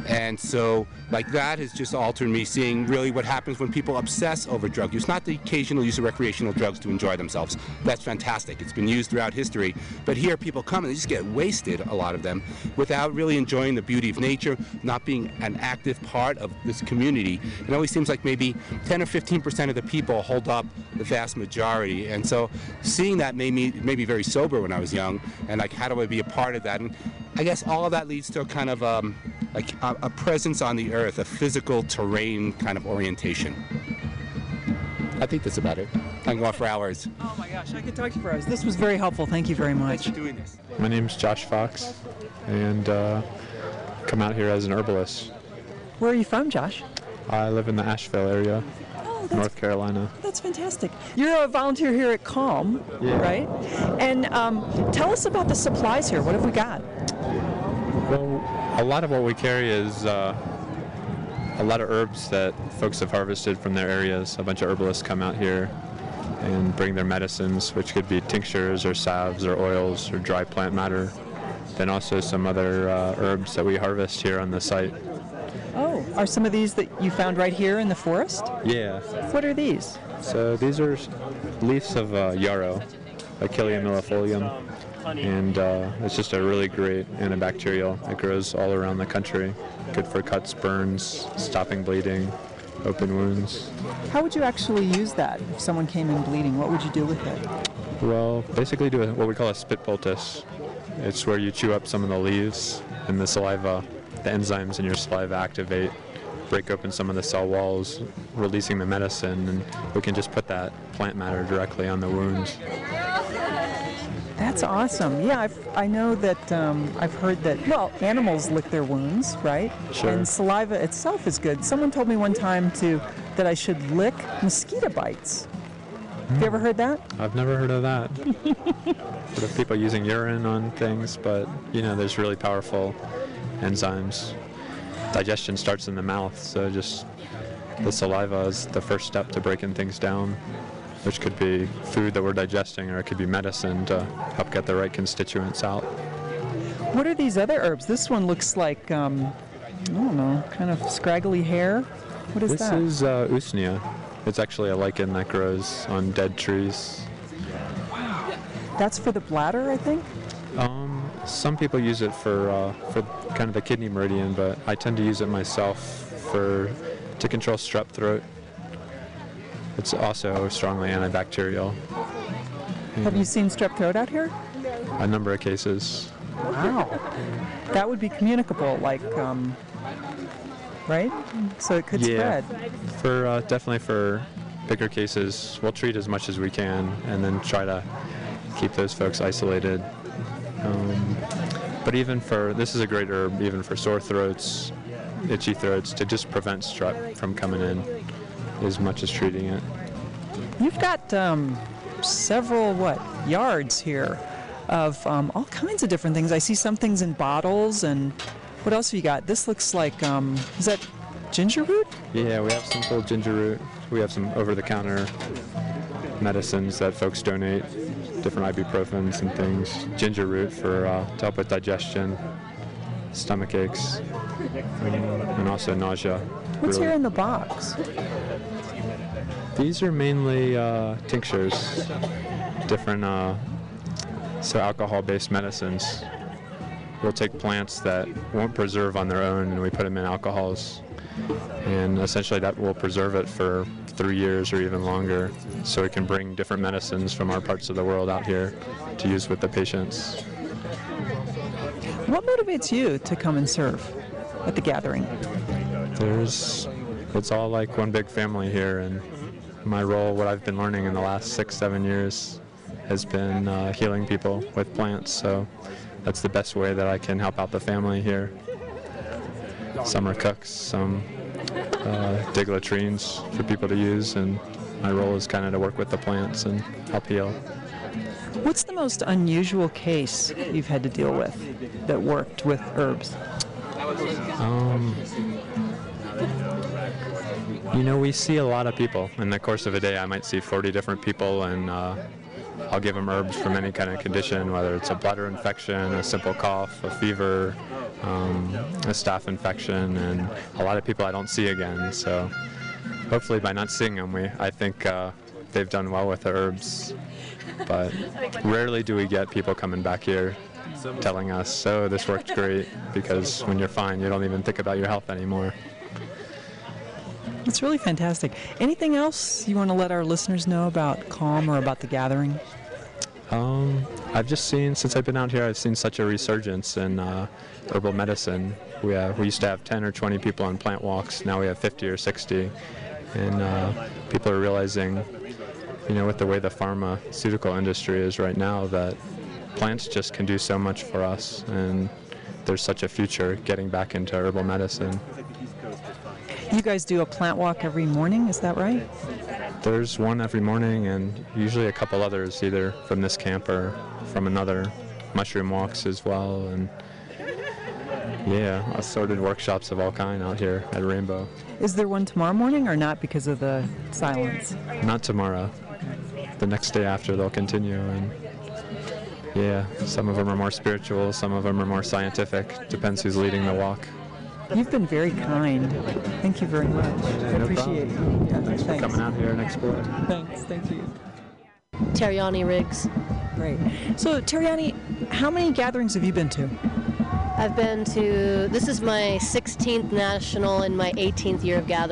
And so, like that has just altered me seeing really what happens when people obsess over drug use. Not the occasional use of recreational drugs to enjoy themselves. That's fantastic. It's been used throughout history. But here, people come and they just get wasted, a lot of them, without really enjoying the beauty of nature, not being an active part of this community. It always seems like maybe 10 or 15 percent of the people hold up the vast majority. And so, seeing that made me made me very sober when I was young. And like, how do I be a part of that? And I guess all of that leads to a kind of um, like a, a presence on the earth, a physical terrain kind of orientation. I think that's about it. I can go on for hours. Oh my gosh, I could talk to you for hours. This was very helpful. Thank you very much. Thanks for doing this. My name's Josh Fox, and uh, come out here as an herbalist. Where are you from, Josh? I live in the Asheville area, Oh, North Carolina. That's fantastic. You're a volunteer here at Calm, Yeah. right? And um, tell us about the supplies here. What have we got? Well, a lot of what we carry is uh, a lot of herbs that folks have harvested from their areas. A bunch of herbalists come out here and bring their medicines, which could be tinctures or salves or oils or dry plant matter. Then also some other uh, herbs that we harvest here on the site. Oh, are some of these that you found right here in the forest? Yeah. What are these? So these are leaves of uh, yarrow, Achillea millefolium, and uh, it's just a really great antibacterial. It grows all around the country. Good for cuts, burns, stopping bleeding, open wounds. How would you actually use that if someone came in bleeding? What would you do with it? Well, basically do a, what we call a spit poultice. It's where you chew up some of the leaves and the saliva, the enzymes in your saliva activate, break open some of the cell walls, releasing the medicine, and we can just put that plant matter directly on the wounds. That's awesome. Yeah, I've, I know that um, I've heard that, well, animals lick their wounds, right? Sure. And saliva itself is good. Someone told me one time to that I should lick mosquito bites. Have you ever heard that? I've never heard of that. Heard of people using urine on things, but you know, there's really powerful enzymes. digestion starts in the mouth, so just the saliva is the first step to breaking things down, which could be food that we're digesting, or it could be medicine to help get the right constituents out. What are these other herbs? This one looks like, um, I don't know, kind of scraggly hair. What is that? this that? is uh, usnea. It's actually a lichen that grows on dead trees. Wow. That's for the bladder, I think. Um, some people use it for uh, for kind of the kidney meridian, but I tend to use it myself for to control strep throat. It's also strongly antibacterial. Have you seen strep throat out here? A number of cases. Wow. That would be communicable, like, um, right? So it could yeah, spread. for uh, definitely for bigger cases, we'll treat as much as we can, and then try to keep those folks isolated. Um, but even for this is a great herb, even for sore throats, itchy throats, to just prevent strep from coming in, as much as treating it. You've got um, several, what, yards here of um, all kinds of different things. I see some things in bottles, and what else have you got? This looks like, um, is that ginger root? Yeah, we have some full ginger root. We have some over-the-counter medicines that folks donate, different ibuprofens and things. Ginger root for uh, to help with digestion, stomach aches, and also nausea. What's Really- here in the box? These are mainly uh, tinctures, different, uh, so alcohol-based medicines. We'll take plants that won't preserve on their own, and we put them in alcohols, and essentially that will preserve it for three years or even longer, so we can bring different medicines from our parts of the world out here to use with the patients. What motivates you to come and serve at the gathering? There's, it's all like one big family here, and my role, what I've been learning in the last six, seven years, has been uh, healing people with plants. So that's the best way that I can help out the family here. Some are cooks, some uh, dig latrines for people to use, and my role is kind of to work with the plants and help heal. What's the most unusual case you've had to deal with that worked with herbs? Um, you know, we see a lot of people. In the course of a day, I might see 40 different people, and uh, I'll give them herbs from any kind of condition, whether it's a bladder infection, a simple cough, a fever, um, a staph infection, and a lot of people I don't see again. So hopefully, by not seeing them, we I think uh, they've done well with the herbs. But rarely do we get people coming back here telling us, "Oh, this worked great," because when you're fine, you don't even think about your health anymore. It's really fantastic. Anything else you want to let our listeners know about Calm or about the gathering? Um, I've just seen since I've been out here, I've seen such a resurgence in uh, herbal medicine. We have, we used to have 10 or 20 people on plant walks. Now we have 50 or 60, and uh, people are realizing, you know, with the way the pharmaceutical industry is right now, that plants just can do so much for us, and there's such a future getting back into herbal medicine. You guys do a plant walk every morning, is that right? There's one every morning, and usually a couple others, either from this camp or from another. Mushroom walks as well, and yeah, assorted workshops of all kind out here at Rainbow. Is there one tomorrow morning or not because of the silence? Not tomorrow. The next day after, they'll continue, and yeah, some of them are more spiritual, some of them are more scientific. Depends who's leading the walk. You've been very kind. Thank you very much. I No appreciate problem. you. Yeah, Thanks for coming out here and exploring. Thanks, thank you. Terriani Riggs. Great. So, Terriani, how many gatherings have you been to? I've been to, this is my 16th national and my 18th year of gathering.